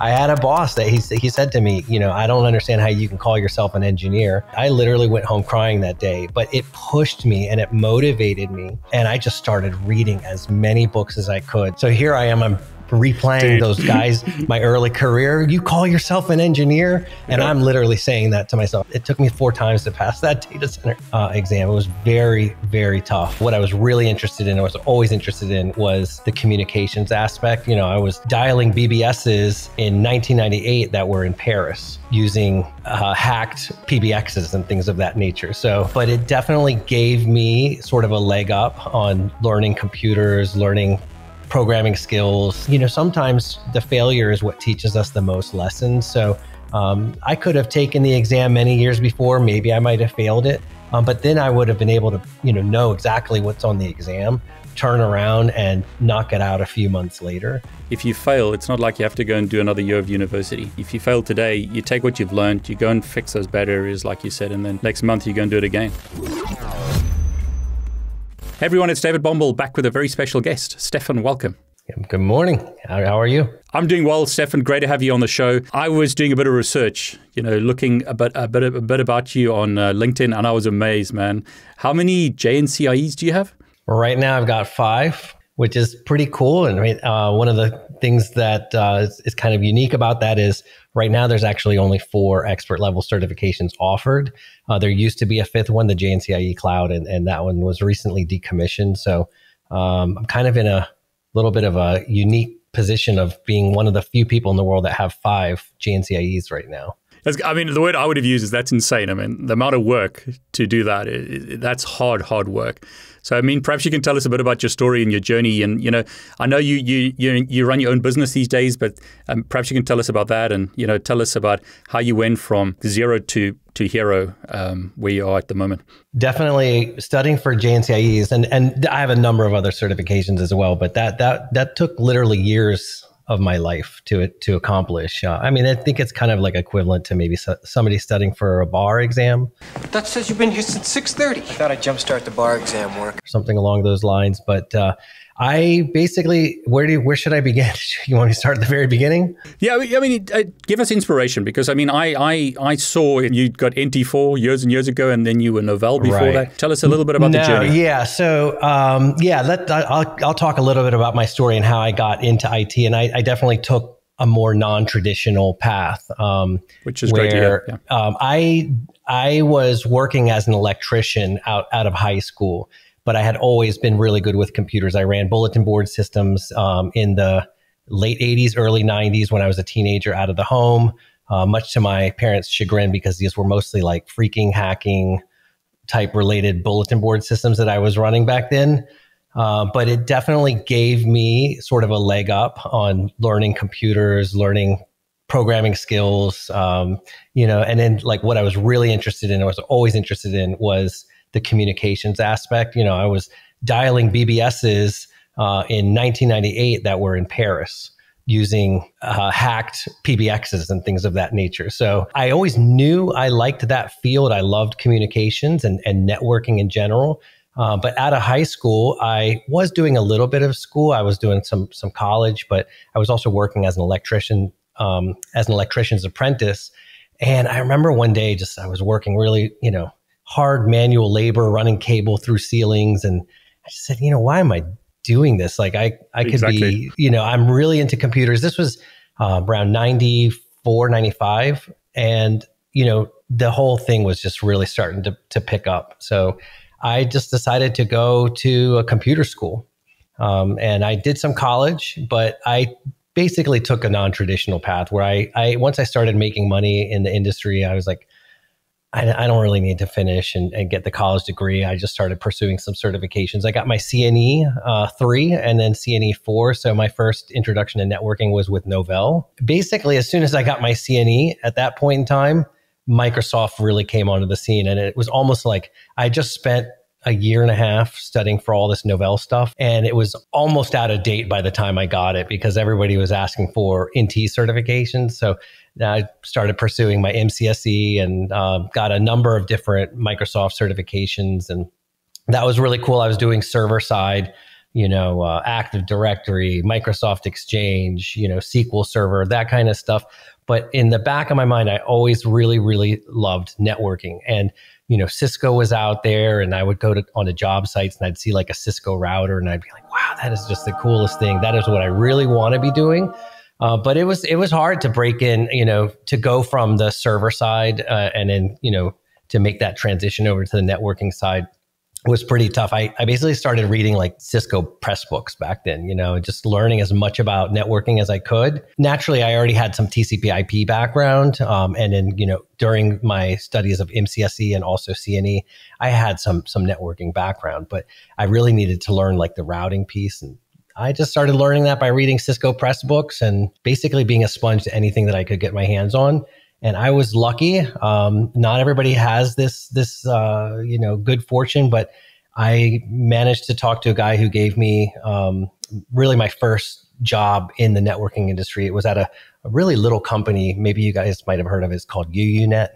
I had a boss that he, he said to me, you know, I don't understand how you can call yourself an engineer. I literally went home crying that day, but it pushed me and it motivated me. And I just started reading as many books as I could. So here I am, I'm replaying Dude. those guys, my early career. You call yourself an engineer? And I'm literally saying that to myself. It took me four times to pass that data center uh, exam. It was very, very tough. What I was really interested in, I was always interested in, was the communications aspect. You know, I was dialing BBSs in 1998 that were in Paris using uh, hacked PBXs and things of that nature. So, but it definitely gave me sort of a leg up on learning computers, learning programming skills. You know, sometimes the failure is what teaches us the most lessons. So um, I could have taken the exam many years before. Maybe I might have failed it, um, but then I would have been able to, you know, know exactly what's on the exam, turn around and knock it out a few months later. If you fail, it's not like you have to go and do another year of university. If you fail today, you take what you've learned, you go and fix those bad areas, like you said, and then next month you go and do it again. Everyone, it's David Bombal back with a very special guest. Stefan, welcome. Good morning. How, are you? I'm doing well, Stefan. Great to have you on the show. I was doing a bit of research, you know, looking a bit, a bit, a bit about you on uh, LinkedIn, and I was amazed, man. How many JNCIEs do you have? Right now, I've got five, which is pretty cool. And uh, one of the things that uh, is, is kind of unique about that is Right now, there's actually only four expert level certifications offered. Uh, there used to be a fifth one, the JNCIE Cloud, and, and that one was recently decommissioned. So um, I'm kind of in a little bit of a unique position of being one of the few people in the world that have five JNCIEs right now. I mean, the word I would have used is that's insane. I mean, the amount of work to do that, that's hard, hard work. So, I mean, perhaps you can tell us a bit about your story and your journey. And you know, I know you you you, you run your own business these days, but um, perhaps you can tell us about that, and you know, tell us about how you went from zero to to hero um, where you are at the moment. Definitely studying for JNCIEs, and and I have a number of other certifications as well, but that that that took literally years of my life to to accomplish. Uh, I mean, I think it's kind of like equivalent to maybe somebody studying for a bar exam. That says you've been here since six thirty. I thought I'd jumpstart the bar exam work. Something along those lines, but uh, I basically, where do you, where should I begin? you want me to start at the very beginning? Yeah, I mean, uh, give us inspiration because I mean, I I, I saw you got NT4 years and years ago, and then you were Novell before right. that. Tell us a little bit about no, the journey. Yeah, so um, yeah, let I'll I'll talk a little bit about my story and how I got into IT, and I, I definitely took a more non-traditional path, um, which is where, great. Yeah. Um, I I was working as an electrician out out of high school but I had always been really good with computers. I ran bulletin board systems um, in the late 80s, early 90s when I was a teenager out of the home, uh, much to my parents' chagrin because these were mostly like phreaking hacking type related bulletin board systems that I was running back then. Uh, but it definitely gave me sort of a leg up on learning computers, learning programming skills, um, you know, and then like what I was really interested in, I was always interested in was the communications aspect. You know, I was dialing BBSs uh, in 1998 that were in Paris using uh, hacked PBXs and things of that nature. So I always knew I liked that field. I loved communications and, and networking in general. Uh, but out of high school, I was doing a little bit of school. I was doing some some college, but I was also working as an electrician, um, as an electrician's apprentice. And I remember one day, just I was working really, you know, hard manual labor running cable through ceilings. And I just said, you know, why am I doing this? Like I, I could exactly. be, you know, I'm really into computers. This was uh, around 94, 95. And, you know, the whole thing was just really starting to, to pick up. So I just decided to go to a computer school. Um, and I did some college, but I basically took a non-traditional path where I, I once I started making money in the industry, I was like, I, I don't really need to finish and, and, get the college degree. I just started pursuing some certifications. I got my CNE uh, three and then CNE four. So my first introduction to networking was with Novell. Basically, as soon as I got my CNE at that point in time, Microsoft really came onto the scene. And it was almost like I just spent a year and a half studying for all this Novell stuff. And it was almost out of date by the time I got it because everybody was asking for NT certifications. So I started pursuing my MCSE and uh, got a number of different Microsoft certifications. And that was really cool. I was doing server side you know, uh, Active Directory, Microsoft Exchange, you know, SQL Server, that kind of stuff. But in the back of my mind, I always really, really loved networking. And, you know, Cisco was out there and I would go to on the job sites and I'd see like a Cisco router and I'd be like, wow, that is just the coolest thing. That is what I really want to be doing. Uh, but it was it was hard to break in, you know, to go from the server side uh, and then you know to make that transition over to the networking side was pretty tough. I, I basically started reading like Cisco press books back then, you know, just learning as much about networking as I could. Naturally, I already had some TCP IP background. Um, and then, you know, during my studies of MCSE and also CNE, I had some, some networking background, but I really needed to learn like the routing piece. And I just started learning that by reading Cisco press books and basically being a sponge to anything that I could get my hands on and I was lucky. Um, not everybody has this this uh, you know good fortune, but I managed to talk to a guy who gave me um, really my first job in the networking industry. It was at a, a, really little company. Maybe you guys might have heard of it. It's called UUNet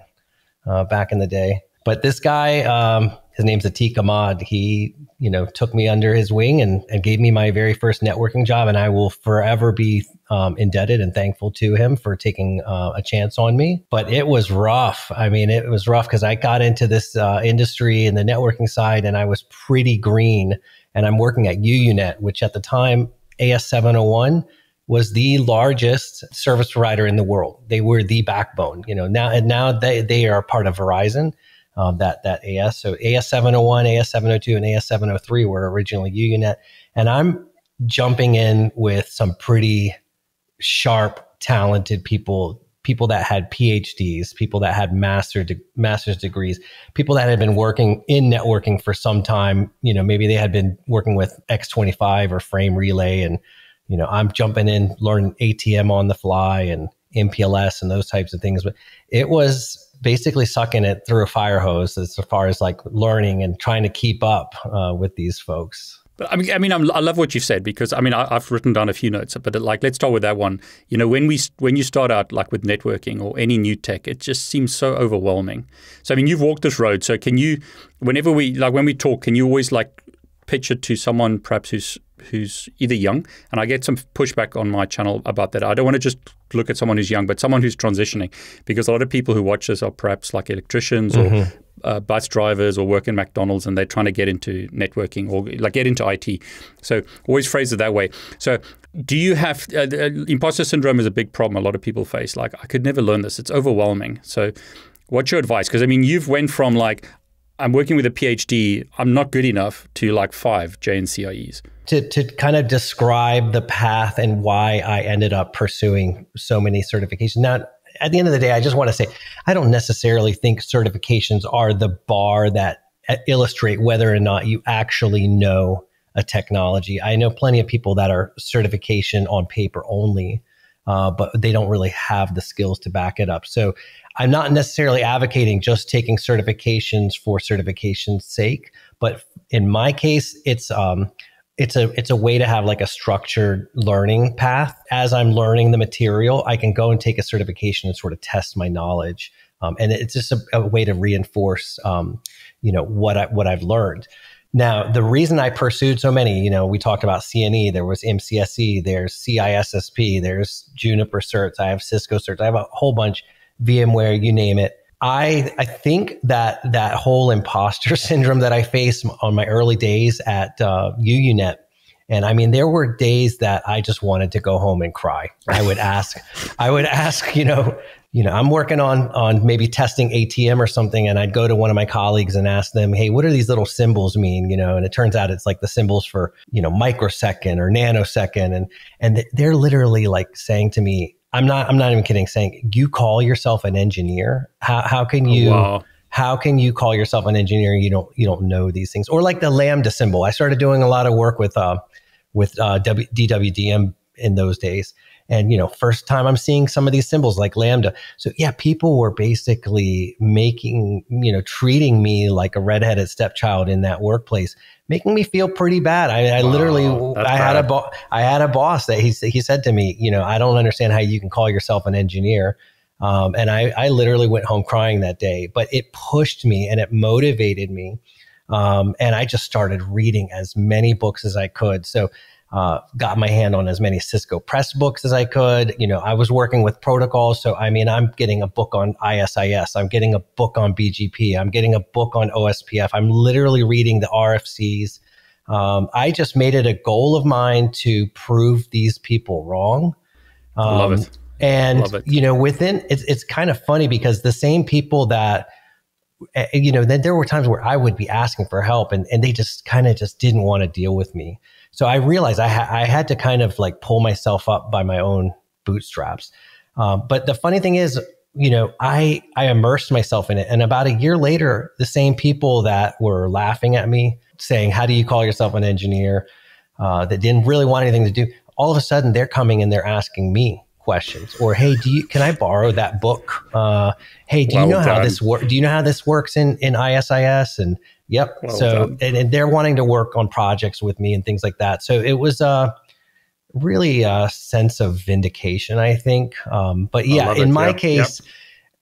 uh, back in the day. But this guy, um, his name's Atik Ahmad. He, you know, took me under his wing and, and gave me my very first networking job. And I will forever be um, indebted and thankful to him for taking uh, a chance on me. But it was rough. I mean, it was rough because I got into this uh, industry and the networking side and I was pretty green. And I'm working at UUNet, which at the time, AS701 was the largest service provider in the world. They were the backbone, you know, now, and now they, they are part of Verizon um, that that AS. So AS 701, AS 702, and AS 703 were originally UUNet, and I'm jumping in with some pretty sharp, talented people. People that had PhDs, people that had master de- master's degrees, people that had been working in networking for some time. You know, maybe they had been working with X25 or Frame Relay, and you know, I'm jumping in, learning ATM on the fly and MPLS and those types of things. But it was basically sucking it through a fire hose as far as like learning and trying to keep up uh, with these folks. But I mean, I mean, I'm, i love what you've said because I mean, I, have written down a few notes, but like, let's start with that one. You know, when we when you start out like with networking or any new tech, it just seems so overwhelming. So I mean, you've walked this road. So can you, whenever we like when we talk, can you always like pitch it to someone perhaps who's who's either young, and I get some pushback on my channel about that. I don't want to just look at someone who's young, but someone who's transitioning, because a lot of people who watch this are perhaps like electricians mm-hmm. or uh, bus drivers or work in McDonald's, and they're trying to get into networking or like get into IT. So always phrase it that way. So do you have uh, uh, imposter syndrome is a big problem a lot of people face. Like I could never learn this; it's overwhelming. So what's your advice? Because I mean, you've went from like I'm working with a PhD. I'm not good enough to like five JNCIEs. To, to kind of describe the path and why I ended up pursuing so many certifications. Now, at the end of the day, I just want to say I don't necessarily think certifications are the bar that uh, illustrate whether or not you actually know a technology. I know plenty of people that are certification on paper only, uh, but they don't really have the skills to back it up. So I'm not necessarily advocating just taking certifications for certification's sake, but in my case, it's um, it's a it's a way to have like a structured learning path. As I'm learning the material, I can go and take a certification and sort of test my knowledge, um, and it's just a, a way to reinforce, um, you know, what I, what I've learned. Now, the reason I pursued so many, you know, we talked about CNE, there was MCSE, there's CISSP, there's Juniper certs, I have Cisco certs, I have a whole bunch VMware, you name it. I I think that that whole imposter syndrome that I faced on my early days at uh, UUNet, and I mean, there were days that I just wanted to go home and cry. I would ask, I would ask, you know, you know, I'm working on on maybe testing ATM or something, and I'd go to one of my colleagues and ask them, "Hey, what do these little symbols mean?" You know, and it turns out it's like the symbols for you know microsecond or nanosecond, and and they're literally like saying to me, I'm not. I'm not even kidding. Saying you call yourself an engineer. How how can oh, you? Wow. How can you call yourself an engineer? You don't you don't know these things. Or like the lambda symbol. I started doing a lot of work with uh, with uh, w, DWDM in those days, and you know, first time I'm seeing some of these symbols like lambda. So yeah, people were basically making you know treating me like a redheaded stepchild in that workplace making me feel pretty bad. I, I wow, literally, I had a, bo- I had a boss that he he said to me, you know, I don't understand how you can call yourself an engineer. Um, and I, I literally went home crying that day, but it pushed me and it motivated me Um, and I just started reading as many books as I could. So, uh, got my hand on as many Cisco Press books as I could. You know, I was working with protocols. So, I mean, I'm getting a book on ISIS. I'm getting a book on BGP. I'm getting a book on OSPF. I'm literally reading the RFCs. Um, I just made it a goal of mine to prove these people wrong. Um, Love it. And, you know, within, it's, it's kind of funny because the same people that, you know, then there were times where I would be asking for help and, and they just kind of just didn't want to deal with me. So I realized I, ha- I had to kind of like pull myself up by my own bootstraps. Um, but the funny thing is, you know, I I immersed myself in it, and about a year later, the same people that were laughing at me, saying, "How do you call yourself an engineer?" Uh, that didn't really want anything to do. All of a sudden, they're coming and they're asking me questions, or "Hey, do you can I borrow that book?" Uh, "Hey, do well you know done. how this works? Do you know how this works in in ISIS?" And Yep. Well so and, and, they're wanting to work on projects with me and things like that. So it was uh, really a sense of vindication, I think. Um, but yeah, in my yep. case, yep.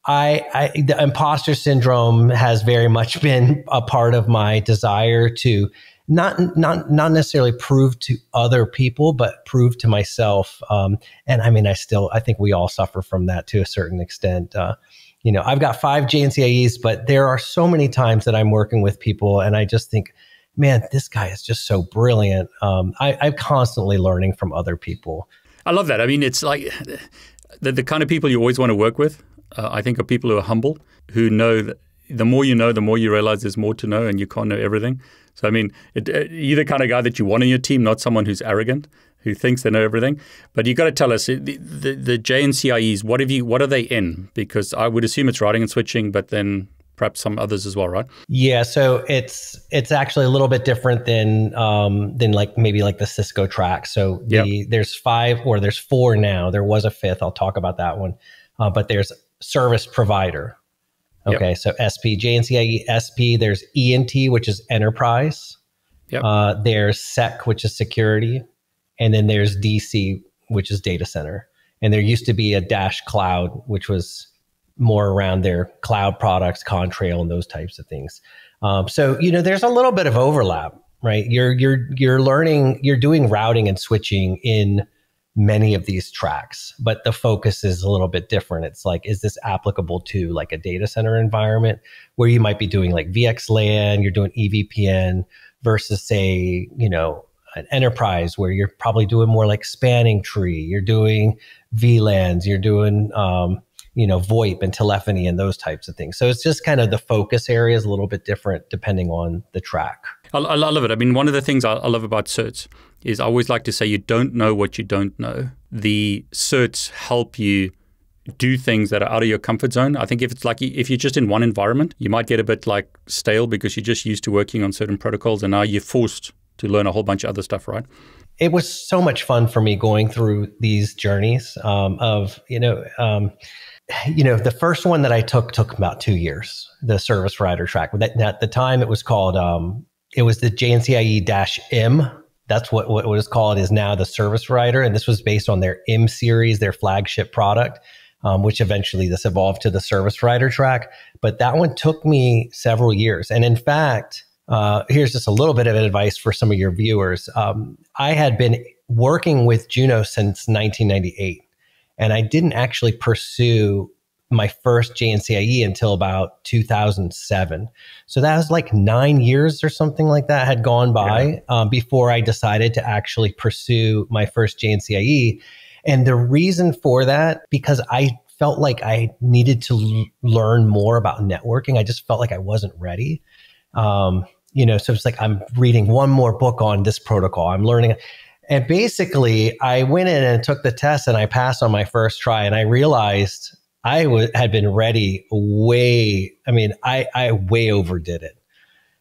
I, I the imposter syndrome has very much been a part of my desire to not not not necessarily prove to other people, but prove to myself. Um, and I mean, I still I think we all suffer from that to a certain extent. Uh, you know, I've got five JNCIEs, but there are so many times that I'm working with people and I just think, man, this guy is just so brilliant. Um, I, I'm constantly learning from other people. I love that. I mean, it's like the, the kind of people you always want to work with. Uh, I think are people who are humble, who know that the more you know, the more you realize there's more to know and you can't know everything. So, I mean, it, uh, you're the kind of guy that you want on your team, not someone who's arrogant who thinks they know everything. But you've got to tell us the, the, the JNCIEs. What have you? What are they in? Because I would assume it's routing and switching, but then perhaps some others as well, right? Yeah, so it's it's actually a little bit different than um, than like maybe like the Cisco track. So the yep. there's five or there's four now. There was a fifth. I'll talk about that one. Uh, but there's service provider. Okay, yep. so SP JNCIE SP. There's ENT, which is enterprise. Yep. Uh, there's SEC, which is security. And then there's DC, which is data center. And there used to be a Dash Cloud, which was more around their cloud products, Contrail, and those types of things. Um, so you know, there's a little bit of overlap, right? You're you're you're learning, you're doing routing and switching in many of these tracks, but the focus is a little bit different. It's like, is this applicable to like a data center environment where you might be doing like VXLAN, you're doing EVPN versus say, you know, an enterprise where you're probably doing more like spanning tree, you're doing VLANs, you're doing um, you know VoIP and telephony and those types of things. So it's just kind of the focus area is a little bit different depending on the track. I, I love it. I mean, one of the things I, I love about certs is I always like to say you don't know what you don't know. The certs help you do things that are out of your comfort zone. I think if it's like if you're just in one environment, you might get a bit like stale because you're just used to working on certain protocols and now you're forced to learn a whole bunch of other stuff, right? It was so much fun for me going through these journeys um, of, you know, um, you know, the first one that I took took about two years, the service rider track. At the time, it was called, um, it was the JNCIE dash M. That's what, what was called is now the service provider. And this was based on their M series, their flagship product, um, which eventually this evolved to the service provider track. But that one took me several years. And in fact, uh, here's just a little bit of advice for some of your viewers. Um, I had been working with Junos since 1998, and I didn't actually pursue my first JNCIE until about 2007. So that was like nine years or something like that had gone by yeah. um, before I decided to actually pursue my first JNCIE. And the reason for that, because I felt like I needed to l- learn more about networking. I just felt like I wasn't ready. Um, you know, so it's like I'm reading one more book on this protocol. I'm learning. And basically, I went in and took the test and I passed on my first try. And I realized I w- had been ready way, I mean, I, I way overdid it.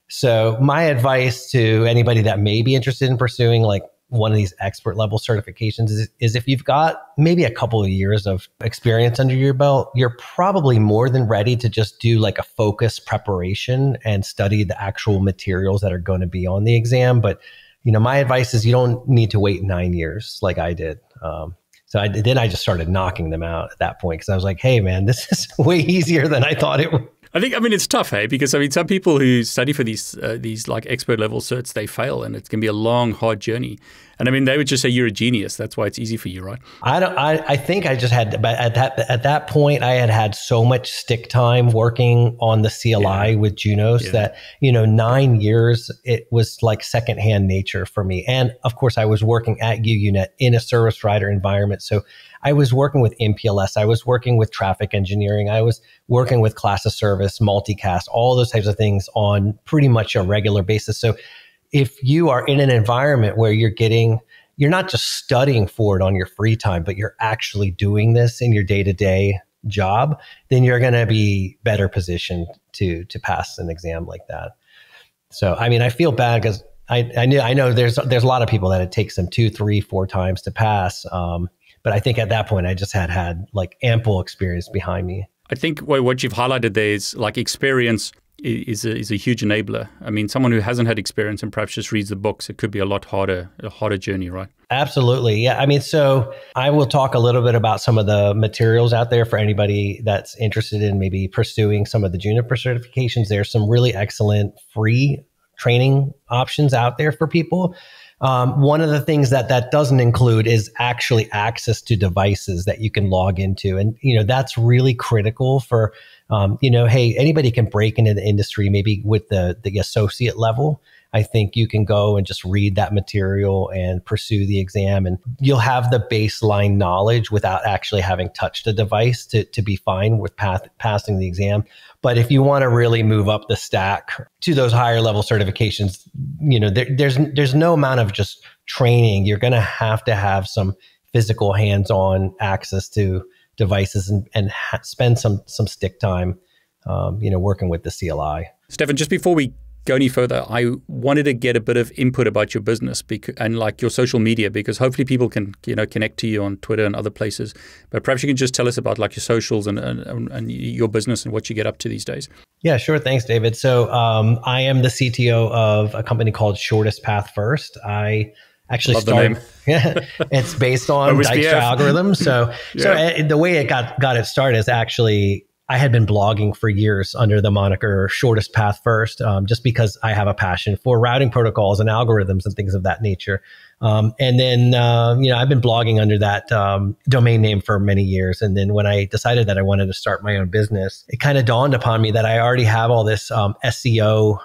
So, my advice to anybody that may be interested in pursuing like one of these expert level certifications is, is, if you've got maybe a couple of years of experience under your belt, you're probably more than ready to just do like a focus preparation and study the actual materials that are going to be on the exam. But, you know, my advice is you don't need to wait nine years like I did. Um, so I, then I just started knocking them out at that point because I was like, hey, man, this is way easier than I thought it would. I think I mean it's tough, hey, because I mean some people who study for these uh, these like expert level certs they fail, and it can be a long, hard journey. And I mean they would just say you're a genius. That's why it's easy for you, right? I don't. I, I think I just had, but at that at that point, I had had so much stick time working on the CLI yeah. with Junos yeah. that you know nine years it was like secondhand nature for me. And of course, I was working at UUNet in a service provider environment, so I was working with MPLS, I was working with traffic engineering, I was working with class of service, multicast, all those types of things on pretty much a regular basis. So if you are in an environment where you're getting you're not just studying for it on your free time, but you're actually doing this in your day to day job, then you're going to be better positioned to to pass an exam like that. So, I mean, I feel bad because I, I, knew, I know there's there's a lot of people that it takes them two, three, four times to pass. Um, but I think at that point, I just had had like ample experience behind me. I think what you've highlighted there is like experience is a, is a huge enabler. I mean, someone who hasn't had experience and perhaps just reads the books, it could be a lot harder, a harder journey, right? Absolutely. Yeah. I mean, so I will talk a little bit about some of the materials out there for anybody that's interested in maybe pursuing some of the Juniper certifications. There's some really excellent free training options out there for people. Um, one of the things that that doesn't include is actually access to devices that you can log into, and you know that's really critical for um, you know, hey, anybody can break into the industry, maybe with the the associate level. I think you can go and just read that material and pursue the exam, and you'll have the baseline knowledge without actually having touched a device to, to be fine with path, passing the exam. But if you want to really move up the stack to those higher level certifications, you know, there, there's there's no amount of just training. You're going to have to have some physical hands-on access to devices and, and ha- spend some some stick time, um, you know, working with the CLI. Stefan, just before we go any further, I wanted to get a bit of input about your business because, and like your social media, because hopefully people can you know connect to you on Twitter and other places. But perhaps you can just tell us about like your socials and and, and your business and what you get up to these days. Yeah, sure. Thanks, David. So um, I am the CTO of a company called Shortest Path First. I actually Love started. it's based on Dijkstra algorithm. So, yeah. so the way it got got it started is actually I had been blogging for years under the moniker Shortest Path First, um, just because I have a passion for routing protocols and algorithms and things of that nature. Um, and then, uh, you know, I've been blogging under that um, domain name for many years. And then when I decided that I wanted to start my own business, it kind of dawned upon me that I already have all this um, SEO.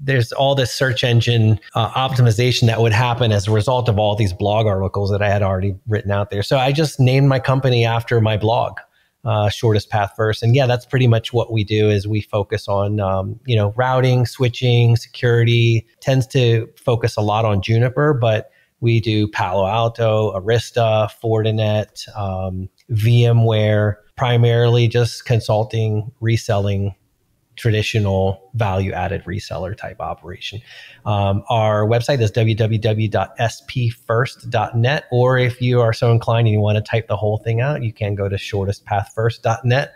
There's all this search engine uh, optimization that would happen as a result of all these blog articles that I had already written out there. So I just named my company after my blog uh, shortest path first. And yeah, that's pretty much what we do is we focus on, um, you know, routing, switching, security, tends to focus a lot on Juniper, but we do Palo Alto, Arista, Fortinet, um, VMware, primarily just consulting, reselling traditional value added reseller type operation. Um, our website is www.spfirst.net, or if you are so inclined and you want to type the whole thing out, you can go to shortestpathfirst.net.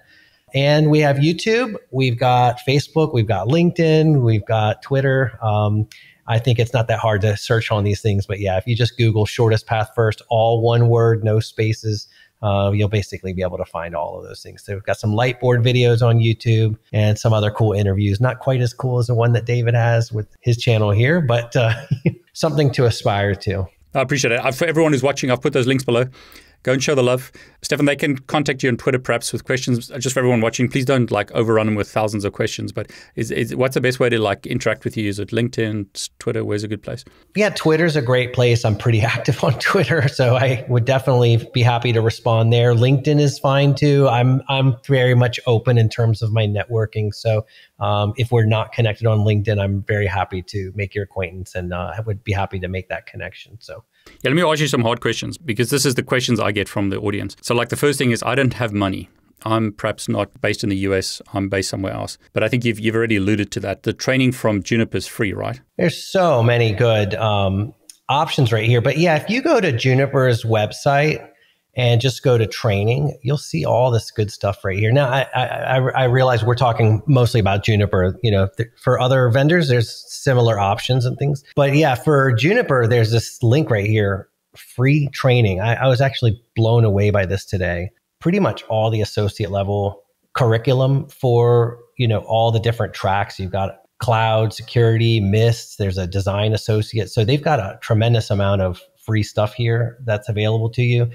And we have YouTube, we've got Facebook, we've got LinkedIn, we've got Twitter. Um, I think it's not that hard to search on these things, but yeah, if you just Google shortest path first, all one word, no spaces, uh, you'll basically be able to find all of those things. So we've got some lightboard videos on YouTube and some other cool interviews. Not quite as cool as the one that David has with his channel here, but uh, something to aspire to. I appreciate it. For everyone who's watching, I've put those links below go and show the love. Stefan, they can contact you on Twitter perhaps with questions. Just for everyone watching, please don't like overrun them with thousands of questions. But is, is what's the best way to like interact with you? Is it LinkedIn, Twitter? Where's a good place? Yeah, Twitter's a great place. I'm pretty active on Twitter, so I would definitely be happy to respond there. LinkedIn is fine too. I'm I'm very much open in terms of my networking. So um, if we're not connected on LinkedIn, I'm very happy to make your acquaintance, and uh, I would be happy to make that connection. So. Yeah, let me ask you some hard questions because this is the questions I get from the audience. So, like the first thing is, I don't have money. I'm perhaps not based in the US. I'm based somewhere else. But I think you've you've already alluded to that. The training from Juniper is free, right? There's so many good um, options right here. But yeah, if you go to Juniper's website, and just go to training, you'll see all this good stuff right here. Now, I, I, I realize we're talking mostly about Juniper. You know, th- for other vendors, there's similar options and things. But yeah, for Juniper, there's this link right here, free training. I, I was actually blown away by this today. Pretty much all the associate level curriculum for you know, all the different tracks. You've got cloud security, mists there's a design associate. So they've got a tremendous amount of free stuff here that's available to you.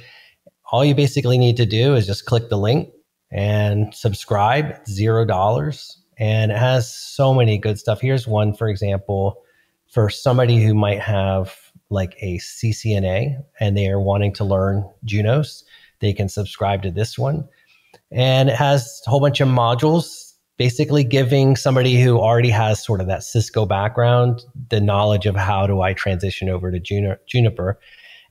All you basically need to do is just click the link and subscribe, zero dollars. And it has so many good stuff. Here's one, for example, for somebody who might have like a CCNA and they are wanting to learn Junos, they can subscribe to this one. And it has a whole bunch of modules, basically giving somebody who already has sort of that Cisco background the knowledge of how do I transition over to Juniper.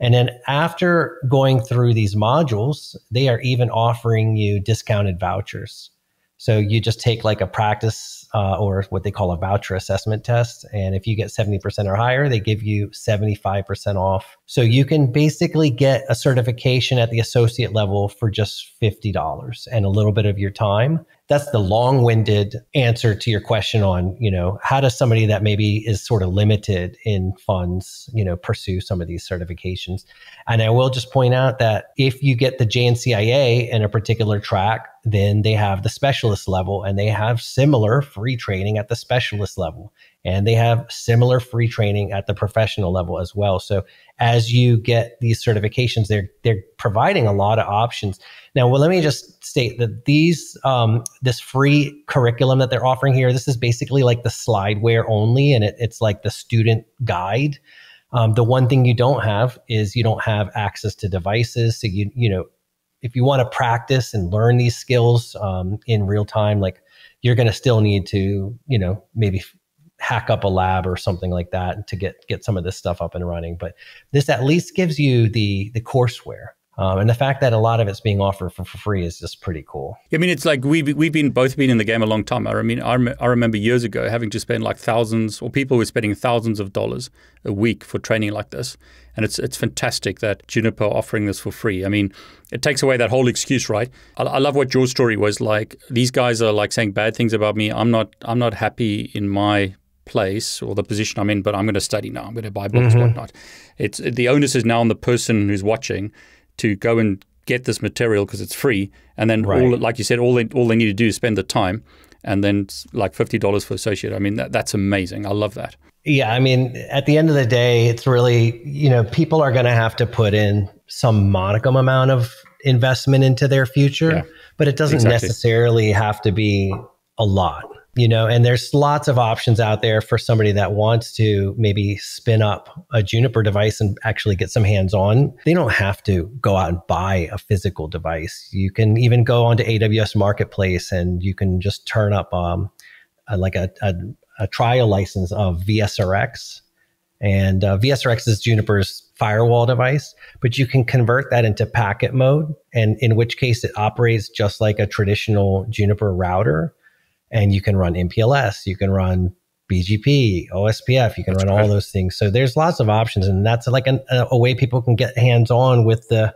And then after going through these modules, they are even offering you discounted vouchers. So you just take like a practice uh, or what they call a voucher assessment test. And if you get 70% or higher, they give you 75% off. So you can basically get a certification at the associate level for just $50 and a little bit of your time. That's the long-winded answer to your question on you know how does somebody that maybe is sort of limited in funds you know pursue some of these certifications? And i will just point out that if you get the jncia in a particular track then they have the specialist level and they have similar free training at the specialist level and they have similar free training at the professional level as well. So as you get these certifications they're they're providing a lot of options. Now well let me just state that these um, this free curriculum that they're offering here this is basically like the slideware only and it, it's like the student guide. Um, the one thing you don't have is you don't have access to devices. So you you know if you want to practice and learn these skills um, in real time, like you're going to still need to, you know, maybe hack up a lab or something like that to get get some of this stuff up and running. But this at least gives you the the courseware. Um, and the fact that a lot of it's being offered for, for free is just pretty cool. I mean, it's like we've, we've been both been in the game a long time. I mean, I, rem- I remember years ago having to spend like thousands, or people were spending thousands of dollars a week for training like this. And it's it's fantastic that Juniper offering this for free. I mean, it takes away that whole excuse, right? I, I love what your story was like. These guys are like saying bad things about me. I'm not I'm not happy in my place or the position I'm in, but I'm going to study now. I'm going to buy books, mm-hmm. whatnot. It's the onus is now on the person who's watching to go and get this material because it's free, and then right. all, like you said, all they, all they need to do is spend the time, and then like fifty dollars for associate. I mean, that, that's amazing. I love that. Yeah, I mean, at the end of the day, it's really you know people are going to have to put in some modicum amount of investment into their future, yeah, but it doesn't exactly. necessarily have to be a lot you know and there's lots of options out there for somebody that wants to maybe spin up a juniper device and actually get some hands on they don't have to go out and buy a physical device. You can even go onto aws marketplace and you can just turn up um, a, like a, a, a, trial license of vsrx and uh, vsrx is juniper's firewall device but you can convert that into packet mode and in which case it operates just like a traditional juniper router and you can run MPLS, you can run BGP, OSPF, you can that's run all those things. So there's lots of options, and that's like an, a way people can get hands on with the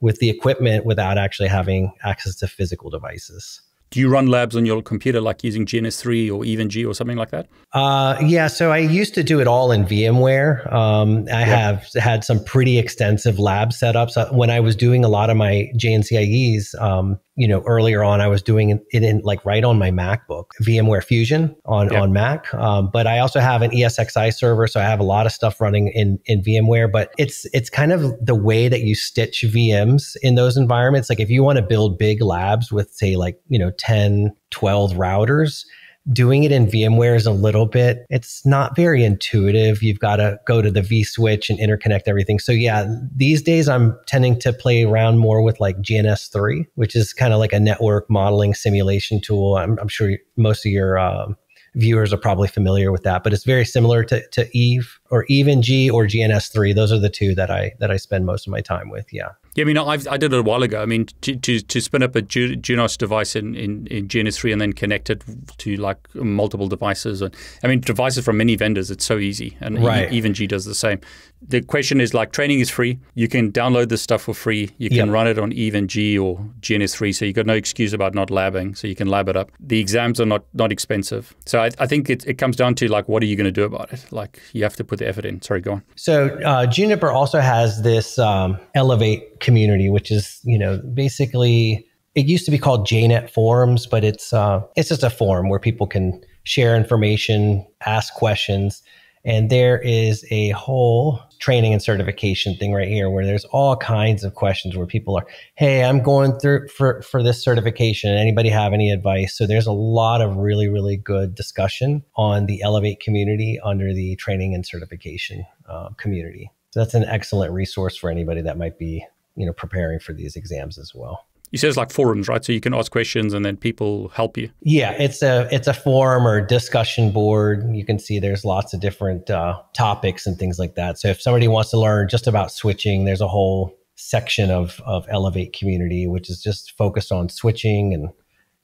with the equipment without actually having access to physical devices. Do you run labs on your computer like using GNS3 or EVE-NG or something like that? Uh, yeah, so I used to do it all in VMware. Um, I have had some pretty extensive lab setups. Uh, when I was doing a lot of my JNCIEs, um, you know, earlier on, I was doing it in like right on my MacBook, VMware Fusion on, yep. on Mac. Um, but I also have an ESXi server. So I have a lot of stuff running in, in VMware, but it's, it's kind of the way that you stitch VMs in those environments. Like if you want to build big labs with say like, you know, 10, 12 routers, doing it in VMware is a little bit, it's not very intuitive. You've got to go to the vSwitch and interconnect everything. So, yeah, these days I'm tending to play around more with like GNS3, which is kind of like a network modeling simulation tool. I'm, I'm sure most of your um, viewers are probably familiar with that, but it's very similar to, to Eve or EVE-NG or GNS3. Those are the two that I that I spend most of my time with. Yeah. Yeah, I mean, I've, i did it a while ago. I mean, to, to, to spin up a Junos device in, in, in GNS3 and then connect it to like multiple devices. And I mean, devices from many vendors, it's so easy. And right. EVE-NG does the same. The question is like training is free. You can download this stuff for free. You can yep. run it on EVE-NG or GNS3. So you've got no excuse about not labbing. So you can lab it up. The exams are not, not expensive. So I, I think it, it comes down to like, what are you going to do about it? Like you have to put the. Sorry, go on. So uh, Juniper also has this um, Elevate community, which is, you know, basically it used to be called JNet Forums, but it's uh, it's just a forum where people can share information, ask questions, and there is a whole training and certification thing right here where there's all kinds of questions where people are, hey, I'm going through for, for this certification. Anybody have any advice? So there's a lot of really, really good discussion on the Elevate community under the training and certification uh, community. So that's an excellent resource for anybody that might be, you know, preparing for these exams as well you said it's like forums, right? So you can ask questions and then people help you. Yeah, it's a it's a forum or discussion board. You can see there's lots of different uh, topics and things like that. So if somebody wants to learn just about switching, there's a whole section of of Elevate community which is just focused on switching and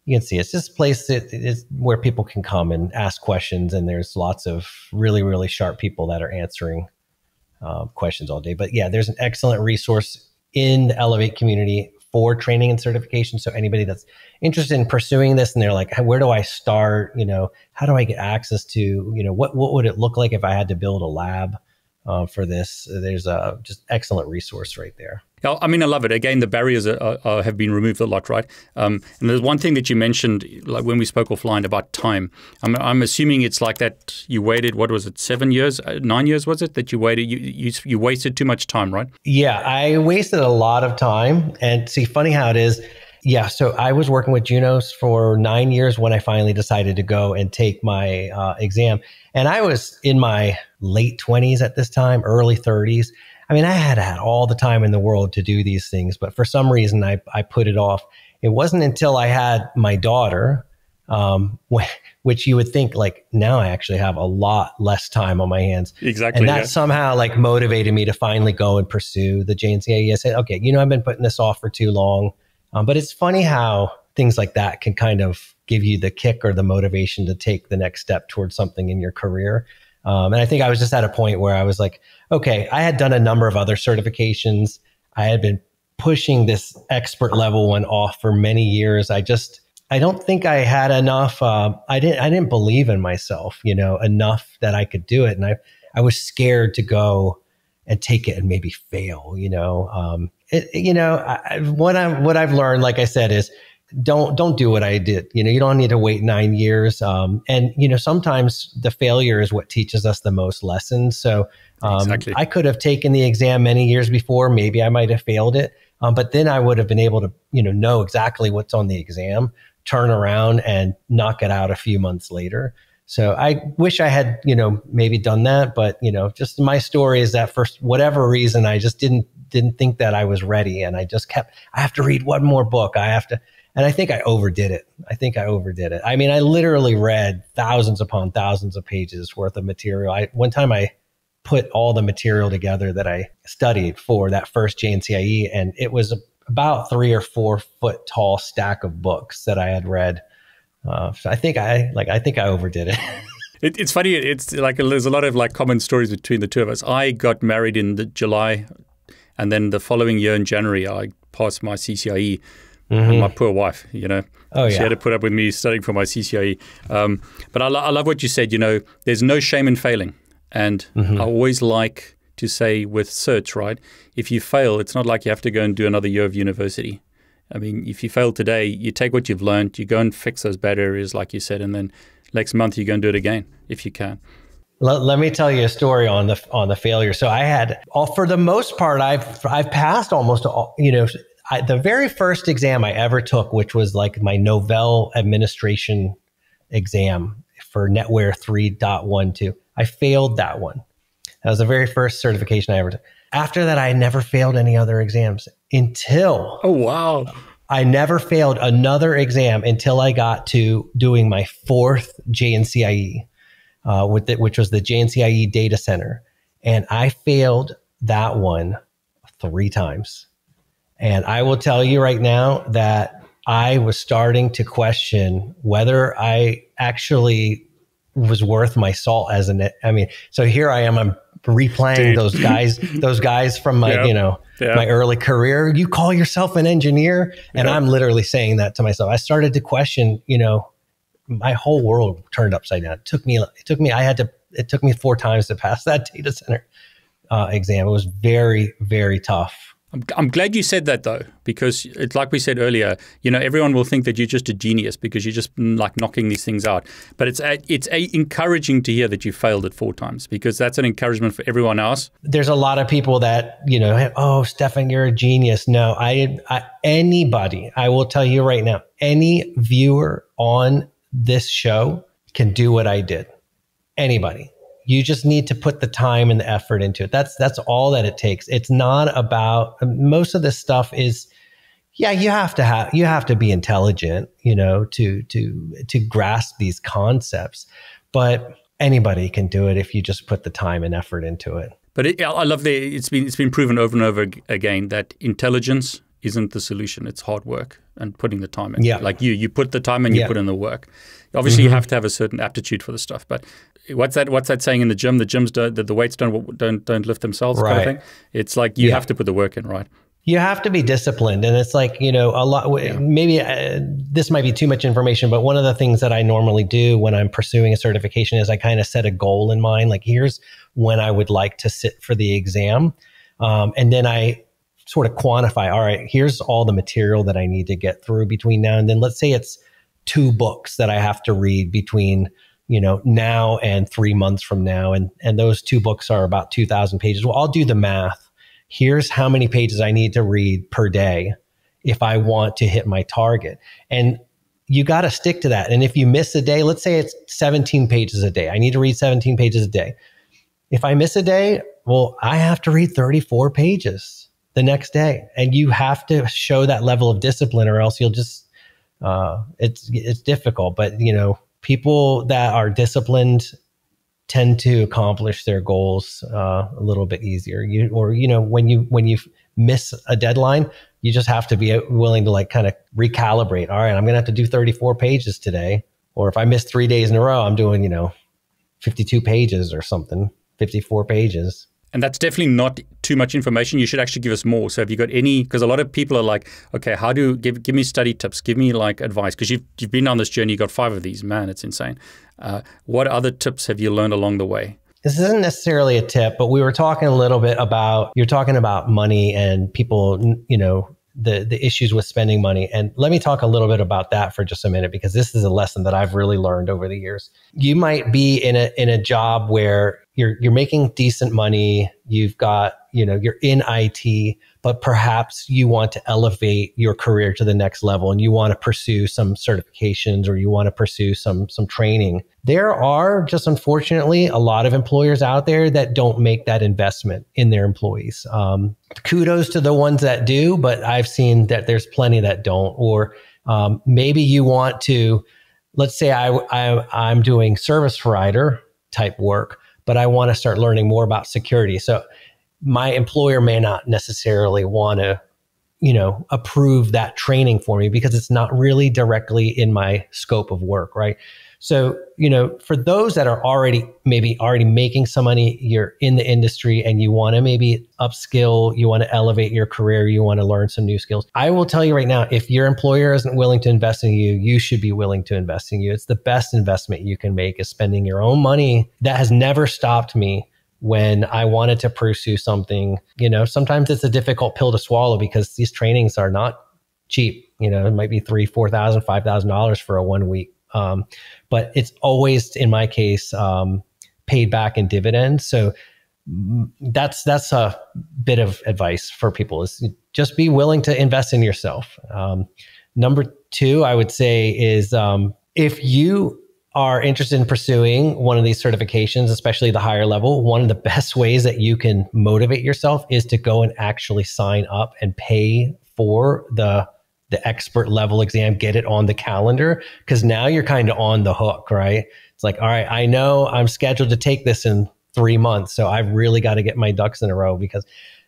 you can see it's just a place that is where people can come and ask questions and there's lots of really really sharp people that are answering uh, questions all day but yeah there's an excellent resource in the elevate community for training and certification. So anybody that's interested in pursuing this and they're like, where do I start? You know, how do I get access to, you know, what, what would it look like if I had to build a lab uh, for this? There's a just excellent resource right there. I mean, I love it. Again, the barriers are, are, have been removed a lot, right? Um, and there's one thing that you mentioned, like when we spoke offline about time. I'm, I'm, assuming it's like that. You waited, what was it, seven years, uh, nine years was it that you waited? You, you you wasted too much time, right? Yeah, I wasted a lot of time. And see, funny how it is. Yeah, so I was working with Junos for nine years when I finally decided to go and take my uh, exam, and I was in my late twenties at this time, early thirties I mean, I had had all the time in the world to do these things, but for some reason I, I put it off. It wasn't until I had my daughter, um, which you would think like now I actually have a lot less time on my hands. Exactly. And that yeah. somehow like motivated me to finally go and pursue the JNCIE. I said, okay, you know, I've been putting this off for too long. Um, but it's funny how things like that can kind of give you the kick or the motivation to take the next step towards something in your career. Um, and I think I was just at a point where I was like, okay, I had done a number of other certifications. I had been pushing this expert level one off for many years. I just, I don't think I had enough. Uh, I didn't, I didn't believe in myself, you know, enough that I could do it. And I, I was scared to go and take it and maybe fail, you know. Um, it, you know, I, what I'm, what I've learned, like I said, is don't don't do what I did. You know, you don't need to wait nine years. Um, and you know, sometimes the failure is what teaches us the most lessons. So um, exactly. I could have taken the exam many years before. Maybe I might have failed it, um, but then I would have been able to you know know exactly what's on the exam, turn around and knock it out a few months later. So I wish I had you know maybe done that, but you know, just my story is that for whatever reason I just didn't didn't think that I was ready, and I just kept I have to read one more book. I have to and I think I overdid it. I think I overdid it. I mean, I literally read thousands upon thousands of pages worth of material. I one time I put all the material together that I studied for that first JNCIE, and it was about three or four foot tall stack of books that I had read. Uh, so I think I like I think I overdid it. it. It's funny. It's like there's a lot of like common stories between the two of us. I got married in July, and then the following year in January, I passed my CCIE Mm-hmm. my poor wife, you know. Oh, yeah. She had to put up with me studying for my CCIE. Um, but I, lo- I, love what you said, you know, there's no shame in failing. And mm-hmm. I always like to say with search, right? If you fail, it's not like you have to go and do another year of university. I mean, if you fail today, you take what you've learned, you go and fix those bad areas, like you said, and then next month you go and do it again if you can. Let, let, me tell you a story on the on the failure. So I had, all, for the most part, I've I've passed almost all, you know I, the very first exam I ever took, which was like my Novell administration exam for NetWare 3.12, I failed that one. That was the very first certification I ever took. After that, I never failed any other exams until. Oh, wow. I never failed another exam until I got to doing my fourth JNCIE, uh, with it, which was the JNCIE data center. And I failed that one three times. And I will tell you right now that I was starting to question whether I actually was worth my salt as an I mean, so here I am I'm replaying Dude. those guys those guys from my, yep. you know, yep. my early career. You call yourself an engineer? And yep. I'm literally saying that to myself. I started to question, you know, my whole world turned upside down. It took me it took me I had to it took me four times to pass that data center uh, exam. It was very, very tough I'm, I'm glad you said that though, because it's like we said earlier. You know, everyone will think that you're just a genius because you're just mm, like knocking these things out. But it's a, it's a encouraging to hear that you failed it four times because that's an encouragement for everyone else. There's a lot of people that you know, oh, Stefan, you're a genius. No, I, I anybody, I will tell you right now, any viewer on this show can do what I did. Anybody you just need to put the time and the effort into it. That's that's all that it takes. It's not about most of this stuff is yeah, you have to have you have to be intelligent, you know, to to to grasp these concepts. But anybody can do it if you just put the time and effort into it. But it, I love the it's been it's been proven over and over again that intelligence isn't the solution. It's hard work and putting the time in. Yeah. Like you, you put the time and you yeah. put in the work. Obviously, mm-hmm. you have to have a certain aptitude for the stuff. But what's that? What's that saying in the gym? The gyms don't, the, the weights don't don't don't lift themselves. Right. Kind of thing. It's like you yeah. have to put the work in, right? You have to be disciplined, and it's like you know a lot. Yeah. Maybe uh, this might be too much information, but one of the things that I normally do when I'm pursuing a certification is I kind of set a goal in mind. Like here's when I would like to sit for the exam, um, and then I sort of quantify. All right, here's all the material that I need to get through between now and then. Let's say it's two books that I have to read between you know now and three months from now. And and those two books are about 2000 pages. Well i'll do the math. Here's how many pages i need to read per day if i want to hit my target. And you got to stick to that. And if you miss a day let's say it's 17 pages a day. I need to read 17 pages a day. If i miss a day well i have to read 34 pages the next day. And you have to show that level of discipline or else you'll just uh, it's it's difficult. But you know people that are disciplined tend to accomplish their goals uh, a little bit easier. You or you know when you when you miss a deadline, you just have to be willing to like kind of recalibrate. All right, I'm going to have to do 34 pages today, or if I miss three days in a row, I'm doing you know 52 pages or something, 54 pages. And that's definitely not too much information. You should actually give us more. So have you got any? Because a lot of people are like, okay, how do give give me study tips? Give me like advice because you've you've been on this journey. You got five of these. Man, it's insane. Uh, what other tips have you learned along the way? This isn't necessarily a tip, but we were talking a little bit about you're talking about money and people, you know, the the issues with spending money. And let me talk a little bit about that for just a minute because this is a lesson that I've really learned over the years. You might be in a in a job where you're you're making decent money, you've got, you know, you're in IT, but perhaps you want to elevate your career to the next level and you want to pursue some certifications or you want to pursue some some training. There are just unfortunately a lot of employers out there that don't make that investment in their employees. Um, kudos to the ones that do, but I've seen that there's plenty that don't. Or um, maybe you want to, let's say I, I I'm doing service provider type work but I want to start learning more about security. So my employer may not necessarily want to, you know, approve that training for me because it's not really directly in my scope of work, right? So, you know, for those that are already maybe already making some money, you're in the industry and you want to maybe upskill, you want to elevate your career, you want to learn some new skills. I will tell you right now, if your employer isn't willing to invest in you, you should be willing to invest in you. It's the best investment you can make is spending your own money. That has never stopped me when I wanted to pursue something. You know, sometimes it's a difficult pill to swallow because these trainings are not cheap. You know, it might be three, four thousand, five thousand dollars for a one week um, but it's always, in my case, um, paid back in dividends. So mm, that's that's a bit of advice for people: is just be willing to invest in yourself. Um, number two, I would say, is um, if you are interested in pursuing one of these certifications, especially the higher level, one of the best ways that you can motivate yourself is to go and actually sign up and pay for the the expert level exam, get it on the calendar because now you're kind of on the hook, right? It's like, all right, I know I'm scheduled to take this in three months, so I've really got to get my ducks in a row because,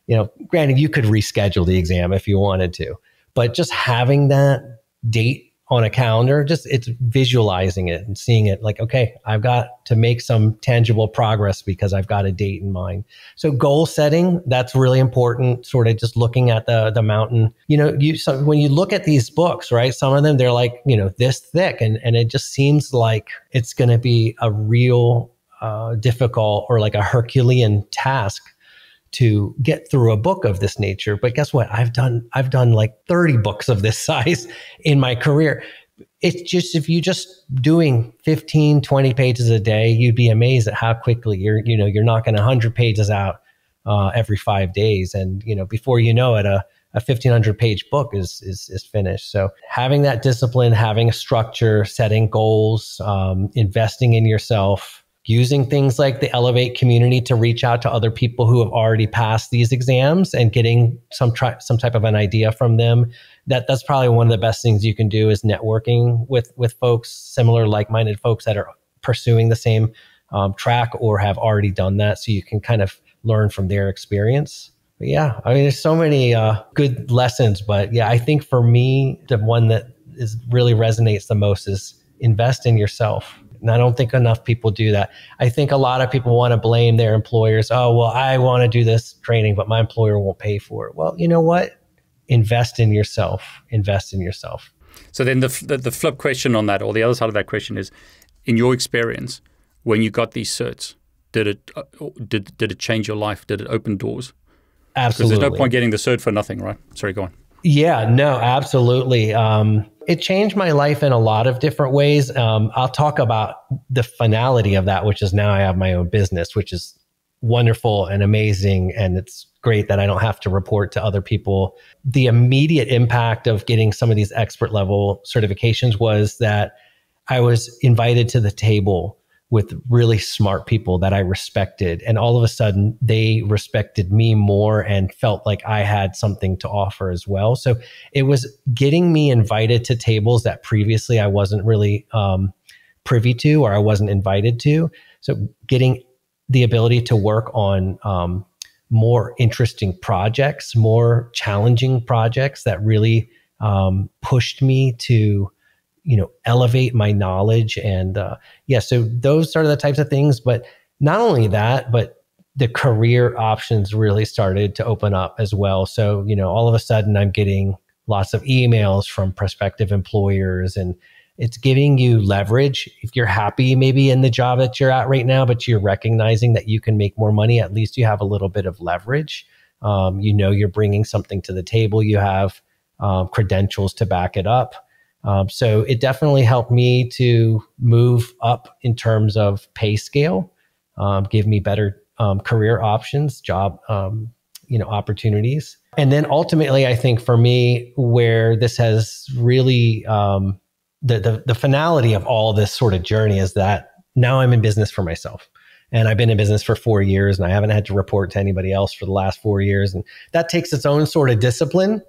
you know, granted, you could reschedule the exam if you wanted to, but just having that date on a calendar just it's visualizing it and seeing it like okay i've got to make some tangible progress because i've got a date in mind. So goal setting that's really important sort of just looking at the the mountain. You know you so when you look at these books right some of them they're like you know this thick and and it just seems like it's going to be a real uh, difficult or like a herculean task to get through a book of this nature. But guess what? I've done I've done like 30 books of this size in my career. It's just if you just doing 15, 20 pages a day, you'd be amazed at how quickly you're, you know, you're knocking 100 pages out uh, every five days. And, you know, before you know it, a, a 1500 page book is, is, is finished. So having that discipline, having a structure, setting goals, um, investing in yourself, using things like the Elevate community to reach out to other people who have already passed these exams and getting some some type of an idea from them. That that's probably one of the best things you can do is networking with with folks similar like-minded folks that are pursuing the same um, track or have already done that, so you can kind of learn from their experience. But yeah, I mean, there's so many uh, good lessons, but yeah, I think for me, the one that is really resonates the most is invest in yourself and I don't think enough people do that. I think a lot of people want to blame their employers. Oh, well, I want to do this training, but my employer won't pay for it. Well, you know what? Invest in yourself. Invest in yourself. So then the, the, the flip question on that, or the other side of that question is, in your experience, when you got these certs, did it uh, did did it change your life? Did it open doors? Absolutely. Because there's no point getting the cert for nothing, right? Sorry, go on. Yeah, no, absolutely. Um, it changed my life in a lot of different ways. Um, I'll talk about the finality of that, which is now I have my own business, which is wonderful and amazing. And it's great that I don't have to report to other people. The immediate impact of getting some of these expert level certifications was that I was invited to the table with really smart people that I respected. And all of a sudden, they respected me more and felt like I had something to offer as well. So it was getting me invited to tables that previously I wasn't really um, privy to or I wasn't invited to. So getting the ability to work on um, more interesting projects, more challenging projects that really um, pushed me to you know elevate my knowledge and uh, yeah so those are the types of things. But not only that but the career options really started to open up as well. So you know all of a sudden i'm getting lots of emails from prospective employers and it's giving you leverage. If you're happy maybe in the job that you're at right now but you're recognizing that you can make more money at least you have a little bit of leverage. Um, you know you're bringing something to the table. You have um, credentials to back it up um, so it definitely helped me to move up in terms of pay scale, um, give me better um, career options, job, um, you know, opportunities. And then ultimately, I think for me, where this has really um, the, the the finality of all this sort of journey is that now I'm in business for myself. And I've been in business for four years and I haven't had to report to anybody else for the last four years. And that takes its own sort of discipline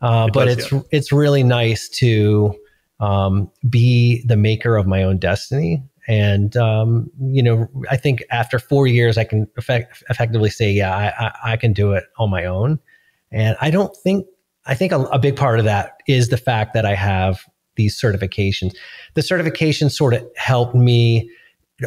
uh, it but does, it's yeah. it's really nice to um, be the maker of my own destiny. And um, you know, I think after four years, I can effect- effectively say, yeah, I, I, I, can do it on my own. And I don't think I think a, a big part of that is the fact that I have these certifications. The certifications sort of helped me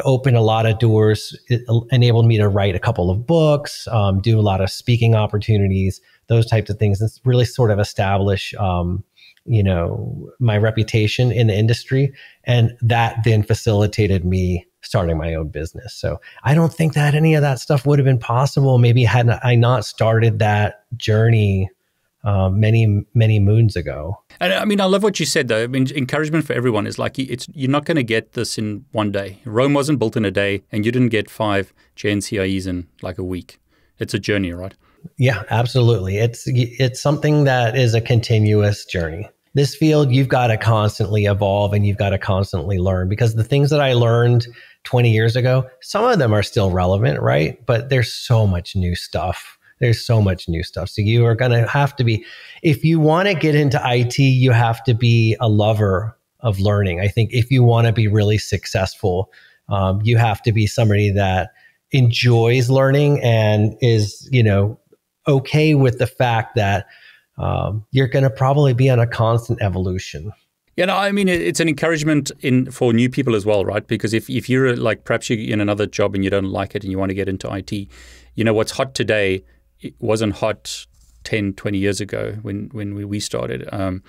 open a lot of doors. It enabled me to write a couple of books, um, do a lot of speaking opportunities, those types of things. It's really sort of establish, um, you know, my reputation in the industry, and that then facilitated me starting my own business. So I don't think that any of that stuff would have been possible. Maybe had I not started that journey uh, many many moons ago. And I mean, I love what you said though. I mean, encouragement for everyone is like it's you're not going to get this in one day. Rome wasn't built in a day, and you didn't get five JNCIEs in like a week. It's a journey, right? Yeah, absolutely. It's it's something that is a continuous journey. This field, you've got to constantly evolve and you've got to constantly learn because the things that I learned 20 years ago, some of them are still relevant, right? But there's so much new stuff there's so much new stuff. So you are going to have to be, if you want to get into IT, you have to be a lover of learning. I think if you want to be really successful, um, you have to be somebody that enjoys learning and is, you know, okay with the fact that um, you're going to probably be on a constant evolution. Yeah, no, I mean it's an encouragement in for new people as well, right? Because if, if you're like perhaps you're in another job and you don't like it and you want to get into IT, you know what's hot today it wasn't hot 10, 20 years ago when, when we, started. Um,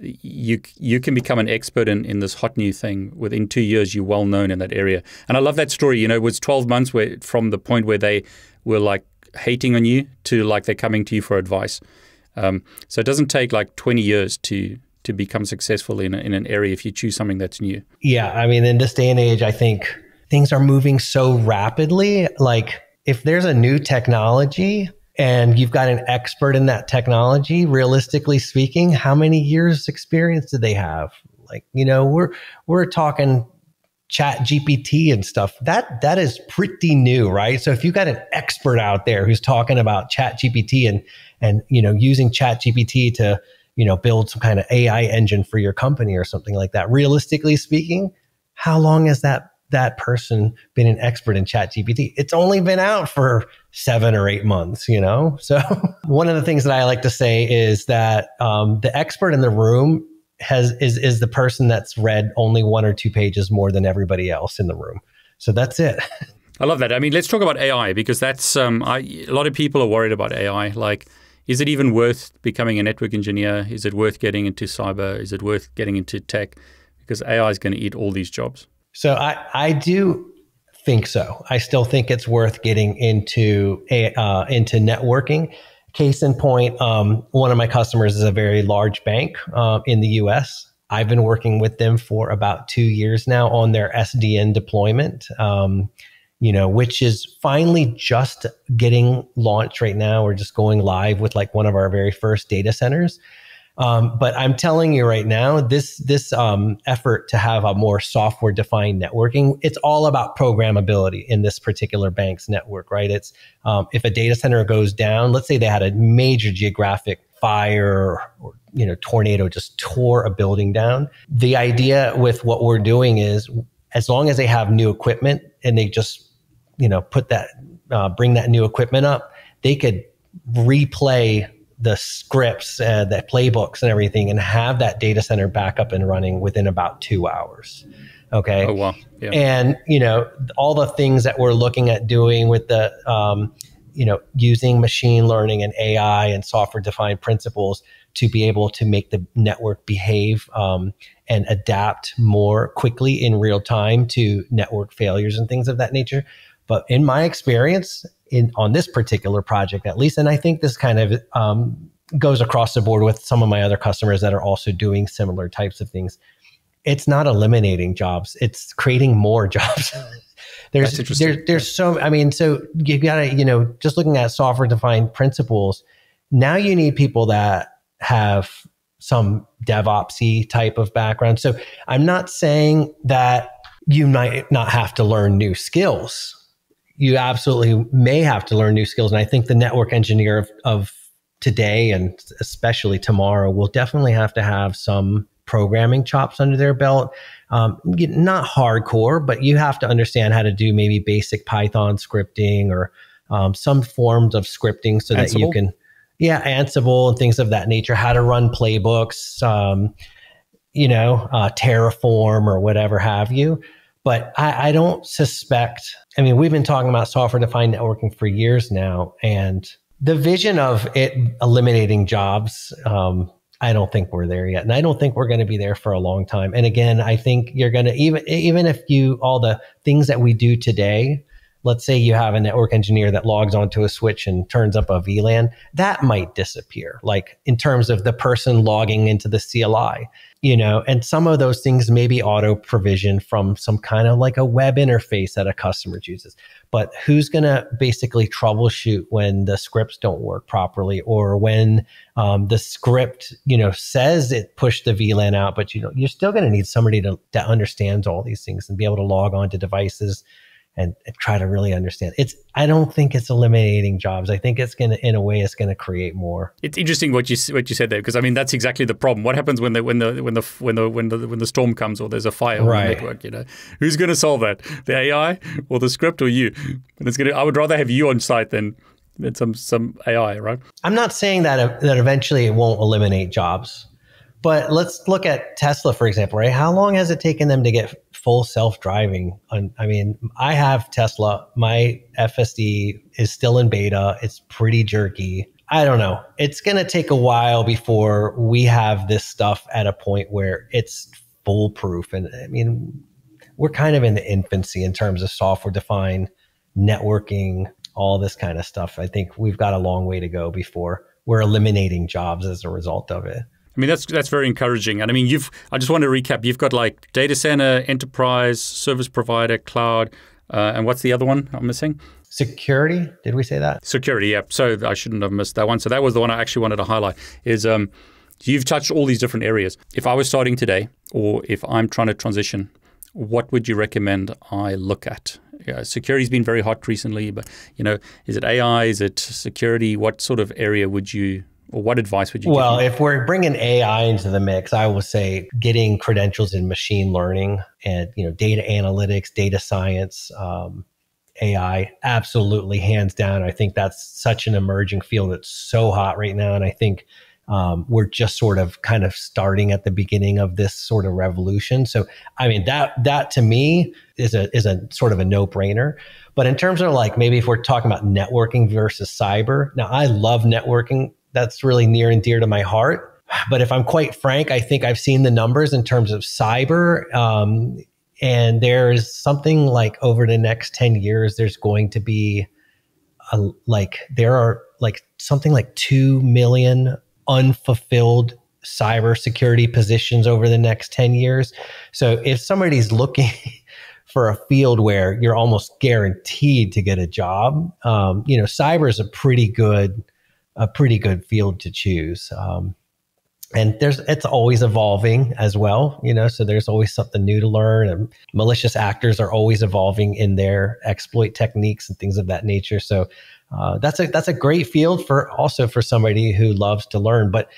you you can become an expert in, in this hot new thing within two years. You're well known in that area, and I love that story. You know, it was 12 months where from the point where they were like hating on you to like they're coming to you for advice. Um, so it doesn't take like 20 years to to become successful in, a, in an area if you choose something that's new. Yeah, I mean, in this day and age, I think things are moving so rapidly. Like, if there's a new technology and you've got an expert in that technology, realistically speaking, how many years experience do they have? Like, you know, we're we're talking ChatGPT and stuff. That that is pretty new, right? So if you've got an expert out there who's talking about ChatGPT and and you know using ChatGPT to you know build some kind of AI engine for your company or something like that, realistically speaking, how long has that that person been an expert in ChatGPT? It's only been out for seven or eight months, you know? So one of the things that I like to say is that um, the expert in the room has is is the person that's read only one or two pages more than everybody else in the room. So that's it. I love that. I mean, let's talk about AI because that's um, I, a lot of people are worried about AI. Like, is it even worth becoming a network engineer? Is it worth getting into cyber? Is it worth getting into tech? Because AI is going to eat all these jobs. So I I do think so. I still think it's worth getting into a, uh, into networking Case in point, um, one of my customers is a very large bank uh, in the US. I've been working with them for about two years now on their SDN deployment, um, you know, which is finally just getting launched right now. We're just going live with like one of our very first data centers. Um, but I'm telling you right now, this this um, effort to have a more software defined networking, it's all about programmability in this particular bank's network, right? It's um, if a data center goes down, let's say they had a major geographic fire or you know tornado just tore a building down. The idea with what we're doing is, as long as they have new equipment and they just you know put that uh, bring that new equipment up, they could replay the scripts, uh, the playbooks, and everything, and have that data center back up and running within about two hours. Okay. Oh wow. Yeah. And you know all the things that we're looking at doing with the, um, you know, using machine learning and AI and software defined principles to be able to make the network behave um, and adapt more quickly in real time to network failures and things of that nature. But in my experience, in on this particular project at least, and I think this kind of um, goes across the board with some of my other customers that are also doing similar types of things. It's not eliminating jobs; it's creating more jobs. there's there's there's so I mean, so you got to you know just looking at software defined principles. Now you need people that have some DevOpsy type of background. So I'm not saying that you might not have to learn new skills you absolutely may have to learn new skills. And I think the network engineer of, of today and especially tomorrow will definitely have to have some programming chops under their belt. Um, not hardcore, but you have to understand how to do maybe basic Python scripting or um, some forms of scripting so Ansible? that you can, yeah, Ansible and things of that nature, how to run playbooks, um, you know, uh, Terraform or whatever have you. But I, I don't suspect, I mean, we've been talking about software defined networking for years now. And the vision of it eliminating jobs, um, I don't think we're there yet. And I don't think we're going to be there for a long time. And again, I think you're going to, even, even if you, all the things that we do today, let's say you have a network engineer that logs onto a switch and turns up a VLAN, that might disappear. Like in terms of the person logging into the CLI you know, and some of those things may be auto provision from some kind of like a web interface that a customer chooses. But who's going to basically troubleshoot when the scripts don't work properly or when um, the script, you know, says it pushed the VLAN out, but you know, you're still going to need somebody to, that understands all these things and be able to log on to devices and, and, try to really understand. It's I don't think it's eliminating jobs. I think it's gonna in a way it's gonna create more. It's interesting what you what you said there because I mean that's exactly the problem. What happens when the when the when the when the when the when the storm comes or there's a fire right. on the network? You know, who's gonna solve that? The AI or the script or you? And it's gonna. I would rather have you on site than than some some AI, right? I'm not saying that that eventually it won't eliminate jobs. But let's look at Tesla, for example, right? How long has it taken them to get full self driving? I mean, I have Tesla. My FSD is still in beta. It's pretty jerky. I don't know. It's going to take a while before we have this stuff at a point where it's foolproof. And I mean, we're kind of in the infancy in terms of software defined networking all this kind of stuff. I think we've got a long way to go before we're eliminating jobs as a result of it. I mean, that's that's very encouraging. And I mean, you've. I just want to recap. You've got like data center, enterprise, service provider, cloud, uh, and what's the other one I'm missing? Security. Did we say that? Security. Yeah. So I shouldn't have missed that one. So that was the one I actually wanted to highlight. Is um, you've touched all these different areas. If I was starting today, or if I'm trying to transition, what would you recommend I look at? Yeah, security's been very hot recently, but you know, is it AI? Is it security? What sort of area would you what advice would you give? well if we're bringing ai into the mix i will say getting credentials in machine learning and you know data analytics data science um, ai absolutely hands down. I think that's such an emerging field that's so hot right now. And i think um, we're just sort of kind of starting at the beginning of this sort of revolution. So i mean that that to me is a is a sort of a no-brainer. But in terms of like maybe if we're talking about networking versus cyber now i love networking that's really near and dear to my heart. But if I'm quite frank, I think I've seen the numbers in terms of cyber. Um, and there's something like over the next 10 years, there's going to be a, like, there are like something like 2 million unfulfilled cybersecurity positions over the next 10 years. So if somebody's looking, for a field where you're almost guaranteed to get a job. Um, you know, cyber is a pretty good a pretty good field to choose. Um, and there's it's always evolving as well, you know. So there's always something new to learn, and malicious actors are always evolving in their exploit techniques and things of that nature. So uh, that's a that's a great field for also for somebody who loves to learn. But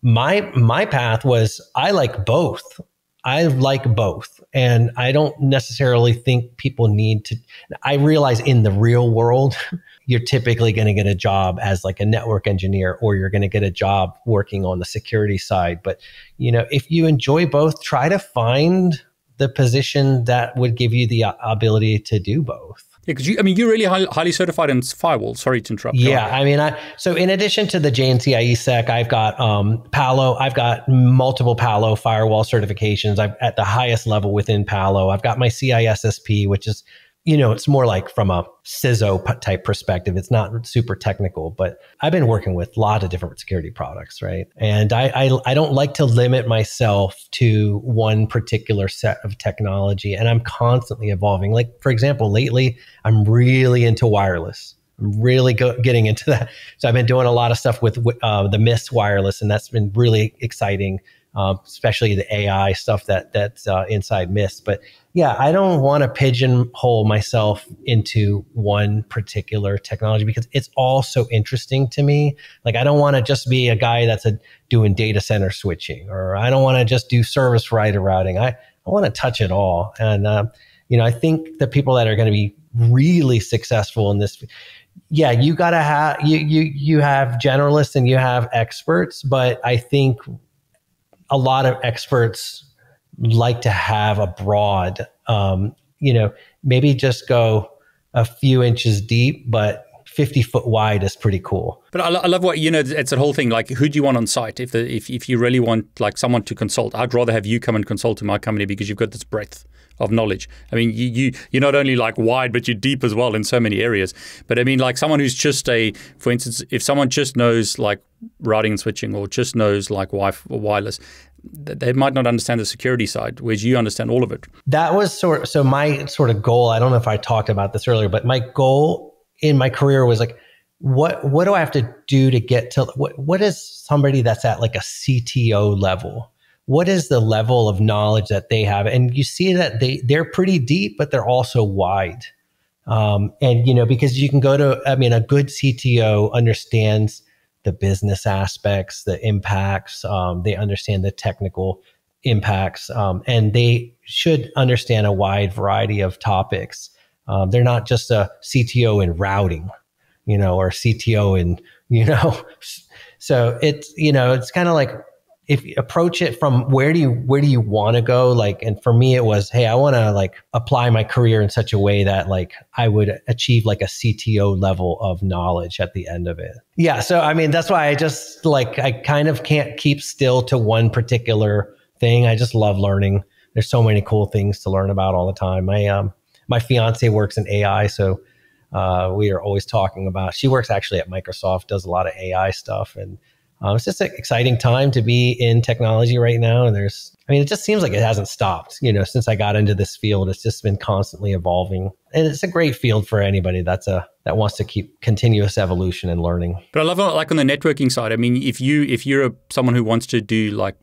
my my path was I like both. I like both. And I don't necessarily think people need to. I realize in the real world, you're typically going to get a job as like a network engineer or you're going to get a job working on the security side. But, you know, if you enjoy both, try to find the position that would give you the ability to do both. Yeah, because you, I mean, you're really high, highly certified in firewall. Sorry to interrupt. Yeah, I mean, I so in addition to the JNCIE-SEC, I've got um, Palo. I've got multiple Palo firewall certifications. I've at the highest level within Palo. I've got my CISSP, which is you know, it's more like from a CISO type perspective. It's not super technical, but I've been working with a lot of different security products, right? And I, I, I don't like to limit myself to one particular set of technology, and I'm constantly evolving. Like for example, lately I'm really into wireless. I'm really go- getting into that. So I've been doing a lot of stuff with uh, the Mist wireless, and that's been really exciting. Uh, especially the AI stuff that that's uh, inside Mist. But yeah, I don't want to pigeonhole myself into one particular technology because it's all so interesting to me. Like, I don't want to just be a guy that's a, doing data center switching, or I don't want to just do service provider routing. I, I want to touch it all. And, uh, you know, I think the people that are going to be really successful in this, yeah, you got to have, you, you, you have generalists and you have experts, but I think a lot of experts like to have a broad, um, you know, maybe just go a few inches deep, but 50 foot wide is pretty cool. But I, I, love what, you know, it's a whole thing. Like, who do you want on site? If, the, if, if you really want like someone to consult, I'd rather have you come and consult to my company because you've got this breadth of knowledge. I mean, you, you you're not only like wide, but you're deep as well in so many areas. But I mean, like someone who's just a, for instance, if someone just knows like routing and switching or just knows like Wi-Fi wireless, they might not understand the security side, whereas you understand all of it. That was sort of, so my sort of goal. I don't know if I talked about this earlier, but my goal in my career was like, what what do I have to do to get to what what is somebody that's at like a CTO level? What is the level of knowledge that they have? And you see that they they're pretty deep, but they're also wide. Um, and you know because you can go to I mean a good CTO understands the business aspects, the impacts. Um, they understand the technical impacts, um, and they should understand a wide variety of topics. Um, they're not just a CTO in routing, you know, or CTO in, you know, so it's, you know, it's kind of like if you approach it from where do you where do you want to go? Like and for me it was hey i want to like apply my career in such a way that like i would achieve like a cto level of knowledge at the end of it. Yeah so i mean that's why i just like i kind of can't keep still to one particular thing. I just love learning. There's so many cool things to learn about all the time. My um my fiance works in ai so uh, we are always talking about. She works actually at Microsoft, does a lot of AI stuff, and uh, it's just an exciting time to be in technology right now. And there's, I mean, it just seems like it hasn't stopped. You know, since I got into this field, it's just been constantly evolving, and it's a great field for anybody that's a that wants to keep continuous evolution and learning. But I love it, like on the networking side. I mean, if you if you're a, someone who wants to do like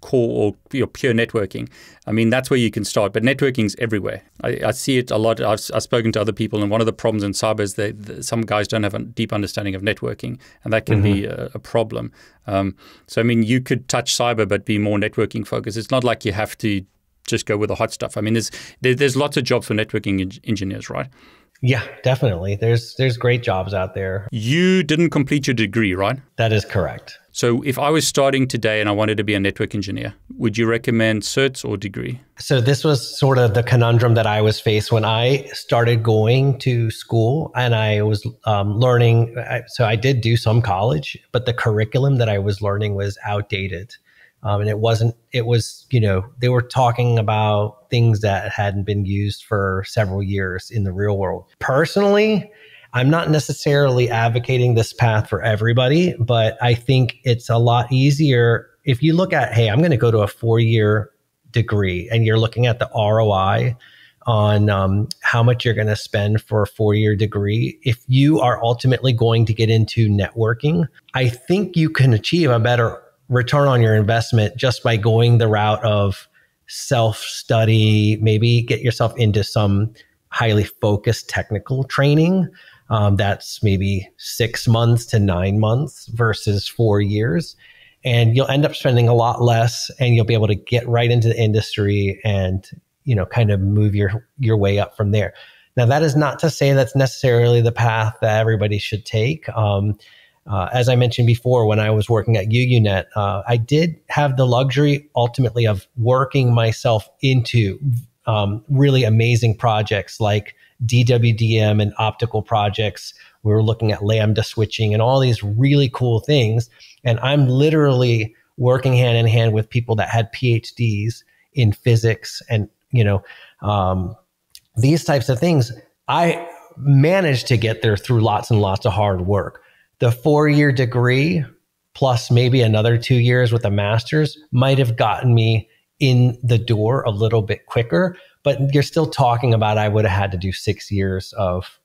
core or your pure networking. I mean, that's where you can start. But networking is everywhere. I, I, see it a lot. I've, I've, spoken to other people, and one of the problems in cyber is that, some guys don't have a deep understanding of networking, and that can mm-hmm. be a, a problem. Um, so, I mean, you could touch cyber, but be more networking focused. It's not like you have to just go with the hot stuff. I mean, there's there, there's lots of jobs for networking en- engineers, right? Yeah, definitely. There's there's great jobs out there. You didn't complete your degree, right? That is correct. So if I was starting today and I wanted to be a network engineer, would you recommend certs or degree? So this was sort of the conundrum that I was faced when I started going to school and I was um, learning. So I did do some college, but the curriculum that I was learning was outdated. Um, and it wasn't, it was, you know, they were talking about things that hadn't been used for several years in the real world. Personally, I'm not necessarily advocating this path for everybody, but I think it's a lot easier if you look at, hey, I'm going to go to a four year degree and you're looking at the ROI on um, how much you're going to spend for a four year degree. If you are ultimately going to get into networking, I think you can achieve a better return on your investment just by going the route of self study, maybe get yourself into some highly focused technical training um, that's maybe six months to nine months versus four years. And you'll end up spending a lot less and you'll be able to get right into the industry and, you know, kind of move your, your way up from there. Now, that is not to say that's necessarily the path that everybody should take. Um, uh, as I mentioned before, when I was working at UUNet, uh, I did have the luxury ultimately of working myself into um, really amazing projects like DWDM and optical projects. We were looking at lambda switching and all these really cool things. And I'm literally working hand in hand with people that had PhDs in physics and, you know, um, these types of things. I managed to get there through lots and lots of hard work. The four year degree plus maybe another two years with a master's might have gotten me in the door a little bit quicker but you're still talking about I would have had to do six years of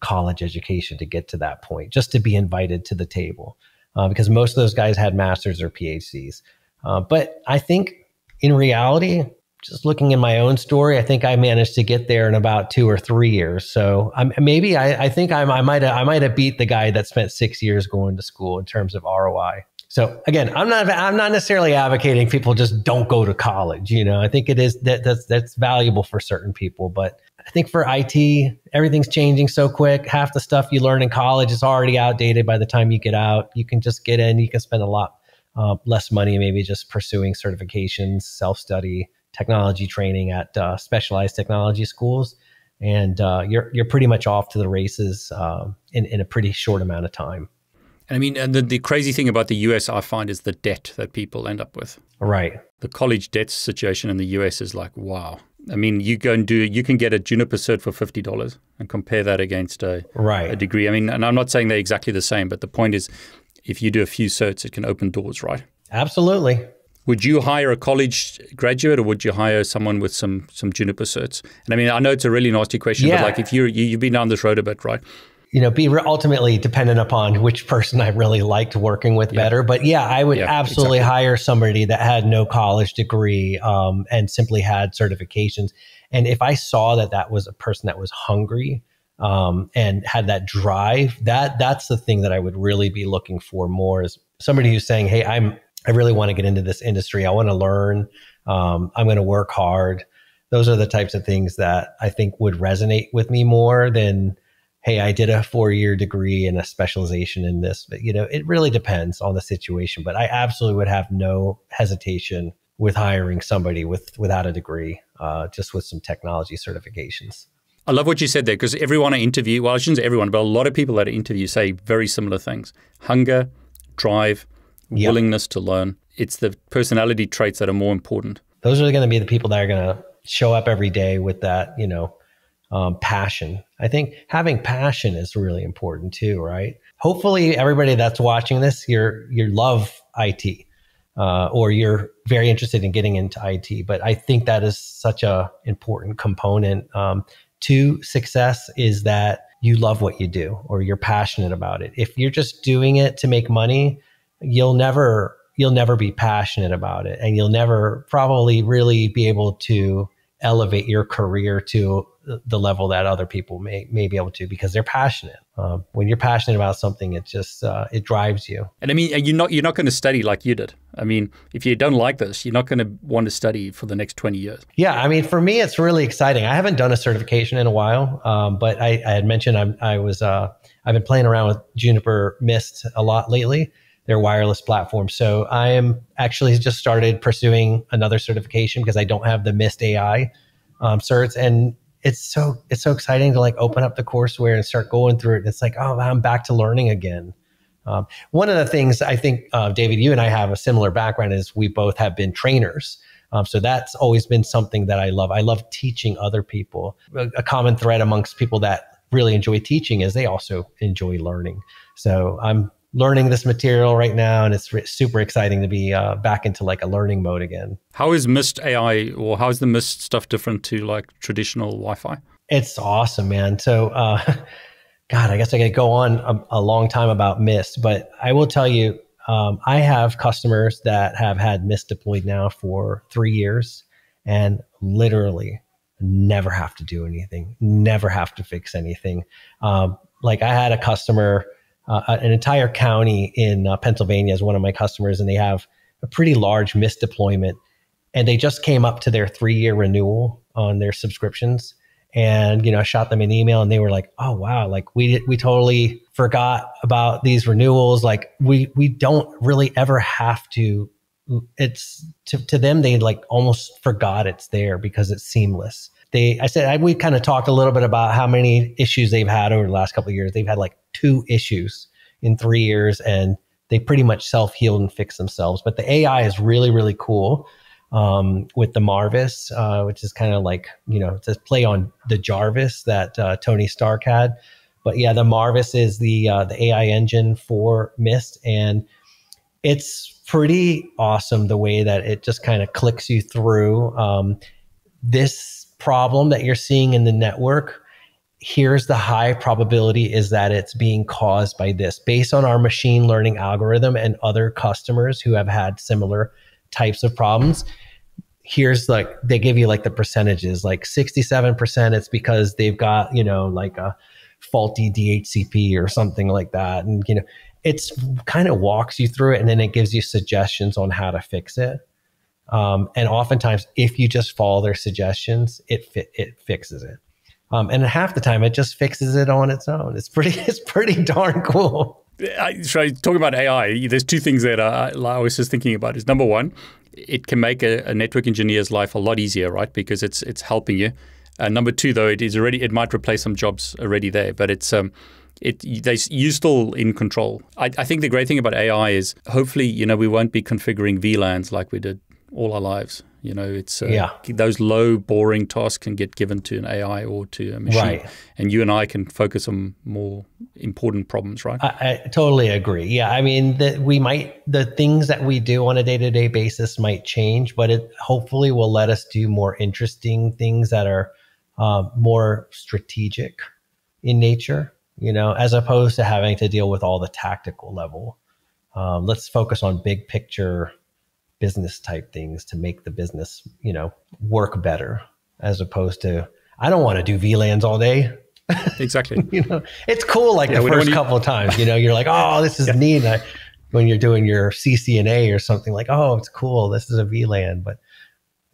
college education to get to that point, just to be invited to the table, uh, because most of those guys had masters or PhDs. Uh, but I think in reality, just looking in my own story, I think I managed to get there in about two or three years. So maybe I, I think I'm, I might I might have beat the guy that spent six years going to school in terms of ROI. So again, I'm not I'm not necessarily advocating people just don't go to college. You know, I think it is that that's that's valuable for certain people, but I think for IT, everything's changing so quick. Half the stuff you learn in college is already outdated by the time you get out. You can just get in. You can spend a lot uh, less money, maybe just pursuing certifications, self study, technology training at uh, specialized technology schools, and uh, you're you're pretty much off to the races uh, in in a pretty short amount of time. I mean, and the, the crazy thing about the US, I find, is the debt that people end up with. Right. The college debt situation in the US is like, wow. I mean, you go and do, you can get a Juniper cert for $50 and compare that against a, right. a degree. I mean, and I'm not saying they're exactly the same, but the point is, if you do a few certs, it can open doors, right? Absolutely. Would you hire a college graduate or would you hire someone with some some Juniper certs? And I mean, I know it's a really nasty question, yeah. but like if you're, you, you've been down this road a bit, right? You know, be ultimately dependent upon which person I really liked working with yeah. better. But yeah, I would yeah, absolutely exactly. hire somebody that had no college degree um, and simply had certifications. And if I saw that that was a person that was hungry um, and had that drive, that that's the thing that I would really be looking for more is somebody who's saying, "Hey, I'm I really want to get into this industry. I want to learn. Um, I'm going to work hard." Those are the types of things that I think would resonate with me more than hey, I did a four year degree and a specialization in this. But, you know, it really depends on the situation. But I absolutely would have no hesitation with hiring somebody with without a degree, uh, just with some technology certifications. I love what you said there because everyone I interview, well, I shouldn't say everyone, but a lot of people that I interview say very similar things hunger, drive, yep. willingness to learn. It's the personality traits that are more important. Those are going to be the people that are going to show up every day with that, you know, um, passion. I think having passion is really important too, right? Hopefully, everybody that's watching this, you're you love IT, uh, or you're very interested in getting into IT. But I think that is such a important component um, to success is that you love what you do or you're passionate about it. If you're just doing it to make money, you'll never you'll never be passionate about it and you'll never probably really be able to elevate your career to the level that other people may may be able to because they're passionate. Um, when you're passionate about something, it just uh, it drives you. And I mean, you're not you're not going to study like you did. I mean, if you don't like this, you're not going to want to study for the next 20 years. Yeah, I mean, for me, it's really exciting. I haven't done a certification in a while, um, but I, I, had mentioned I'm, I was uh, I've been playing around with Juniper Mist a lot lately their wireless platform. So I am actually just started pursuing another certification because I don't have the Mist AI um, certs, and it's so it's so exciting to like open up the courseware and start going through it. And it's like, oh, I'm back to learning again. Um, one of the things I think, uh, David, you and I have a similar background is we both have been trainers. Um, so that's always been something that I love. I love teaching other people. A, a common thread amongst people that really enjoy teaching is they also enjoy learning. So I'm learning this material right now, and it's re- super exciting to be uh, back into like a learning mode again. How is Mist AI, or how is the Mist stuff different to like traditional Wi-Fi? It's awesome, man. So, uh, God, I guess I could go on a, a, long time about Mist, but I will tell you, um, I have customers that have had Mist deployed now for three years, and literally never have to do anything, never have to fix anything. Um, like I had a customer uh, an entire county in uh, Pennsylvania is one of my customers, and they have a pretty large Mist deployment. And they just came up to their three year renewal on their subscriptions. And, you know, I shot them an email and they were like, oh, wow, like we, we totally forgot about these renewals. Like we, we don't really ever have to, it's to, to them, they like almost forgot it's there because it's seamless they i said I, we kind of talked a little bit about how many issues they've had over the last couple of years. They've had like two issues in three years and they pretty much self-healed and fixed themselves. But the ai is really really cool um, with the marvis uh, which is kind of like you know to play on the jarvis that uh, tony stark had. But yeah the marvis is the uh, the ai engine for mist and it's pretty awesome the way that it just kind of clicks you through. Um, this problem that you're seeing in the network, here's the high probability is that it's being caused by this. Based on our machine learning algorithm and other customers who have had similar types of problems here's like they give you like the percentages like 67% it's because they've got you know like a faulty dhcp or something like that. And you know it's kind of walks you through it and then it gives you suggestions on how to fix it um, and oftentimes, if you just follow their suggestions, it fi- it fixes it. Um, and half the time, it just fixes it on its own. It's pretty it's pretty darn cool. I, so talking about AI, there's two things that I, I was just thinking about. Is number one, it can make a, a, network engineer's life a lot easier, right? Because it's it's helping you. Uh, number two, though, it is already it might replace some jobs already there, but it's um, it they you're still in control. I, I, think the great thing about AI is hopefully you know we won't be configuring VLANs like we did all our lives. You know, it's uh, yeah. those low, boring tasks can get given to an AI or to a machine, right. and you and I can focus on more important problems, right? I, I totally agree. Yeah, I mean, that we might the things that we do on a day to day basis might change, but it hopefully will let us do more interesting things that are uh, more strategic in nature. You know, as opposed to having to deal with all the tactical level. Um, let's focus on big picture business type things to make the business, you know, work better as opposed to I don't want to do VLANs all day. Exactly. you know, it's cool like yeah, the first couple of times, you know, you're like, oh, this is yeah. neat. I, when you're doing your CCNA or something like, oh, it's cool. This is a VLAN, but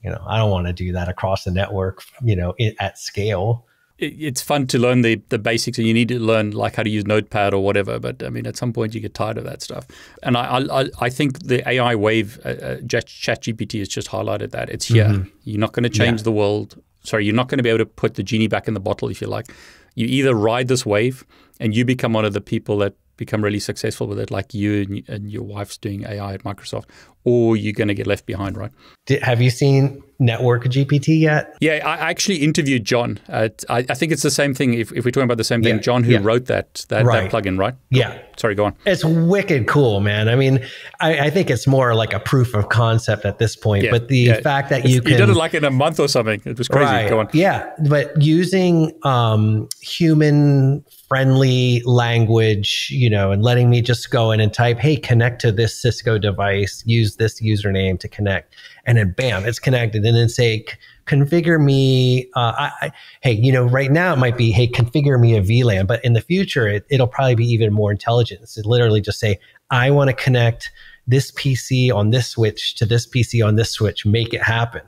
you know, I don't want to do that across the network, you know, at scale it's fun to learn the, the basics and you need to learn like how to use notepad or whatever but i mean at some point you get tired of that stuff. And i i, I think the ai wave uh, uh ChatGPT has just highlighted that. It's here. Mm-hmm. you're not going to change yeah. the world. Sorry you're not going to be able to put the genie back in the bottle if you like. You either ride this wave and you become one of the people that become really successful with it like you and, and your wife's doing ai at microsoft or you're going to get left behind, right? Did, have you seen Network GPT yet? Yeah, I actually interviewed John. At, I, I, think it's the same thing. If, if, we're talking about the same thing, yeah, John who yeah. wrote that that, right. that plugin, right? Yeah. Sorry, go on. It's wicked cool, man. I mean, I, I, think it's more like a proof of concept at this point. Yeah, but the fact that you can, you did it like in a month or something. It was crazy. Right. Go on. Yeah, but using um, human friendly language, you know, and letting me just go in and type, hey, connect to this Cisco device, use this username to connect. And then bam, it's connected. And then say, configure me. Uh, I, I, hey, you know, right now it might be, hey, configure me a VLAN, but in the future, it, it'll probably be even more intelligent. It's literally just say, I want to connect this PC on this switch to this PC on this switch, make it happen.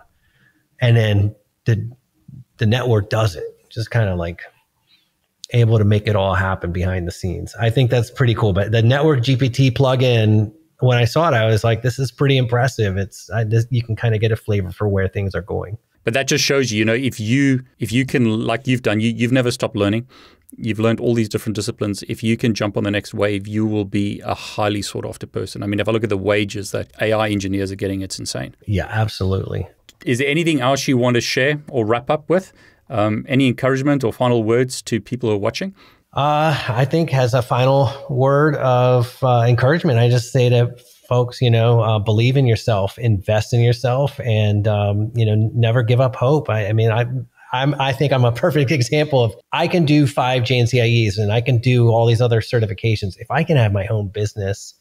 And then the, the network does it, just kind of like able to make it all happen behind the scenes. I think that's pretty cool. But the network GPT plugin, when I saw it, I was like, this is pretty impressive. It's I, this, you can kind of get a flavor for where things are going. But that just shows you, you know, if you if you can, like you've done, you, you've never stopped learning. You've learned all these different disciplines. If you can jump on the next wave, you will be a highly sought after person. I mean, if I look at the wages that AI engineers are getting, it's insane. Yeah, absolutely. Is there anything else you want to share or wrap up with? Um, any encouragement or final words to people who are watching? Uh, I think as a final word of uh, encouragement, I just say to folks, you know, uh, believe in yourself, invest in yourself, and um, you know, never give up hope. I, I mean, I. I'm, I think I'm a perfect example of I can do five JNCIEs and I can do all these other certifications. If I can have my own business,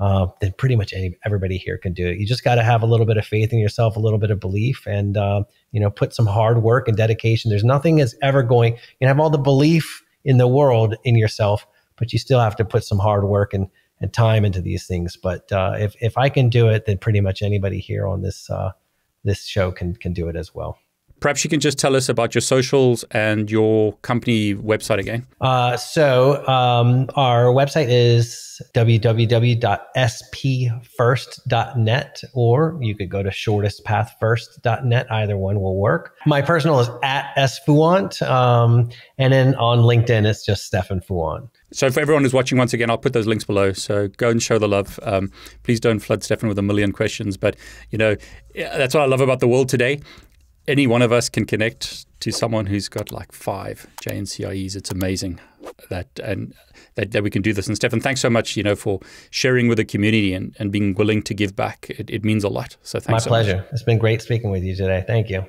uh, then pretty much any, everybody here can do it. You just got to have a little bit of faith in yourself, a little bit of belief, and uh, you know, put some hard work and dedication. There's nothing is ever going. You have all the belief in the world in yourself, but you still have to put some hard work and and time into these things. But uh, if if I can do it, then pretty much anybody here on this uh, this show can can do it as well. Perhaps you can just tell us about your socials and your company website again. Uh, so um, our website is www.spfirst.net, or you could go to shortestpathfirst.net. Either one will work. My personal is at sfouant, um, and then on LinkedIn it's just Stefan Fouant. So for everyone who's watching, once again, I'll put those links below. So go and show the love. Um, please don't flood Stefan with a million questions, but you know that's what I love about the world today any one of us can connect to someone who's got like five JNCIEs. It's amazing that and that, that we can do this. And Stefan, thanks so much, you know, for sharing with the community and, and being willing to give back. It, it means a lot. So thanks. My so pleasure. Much. It's been great speaking with you today. Thank you.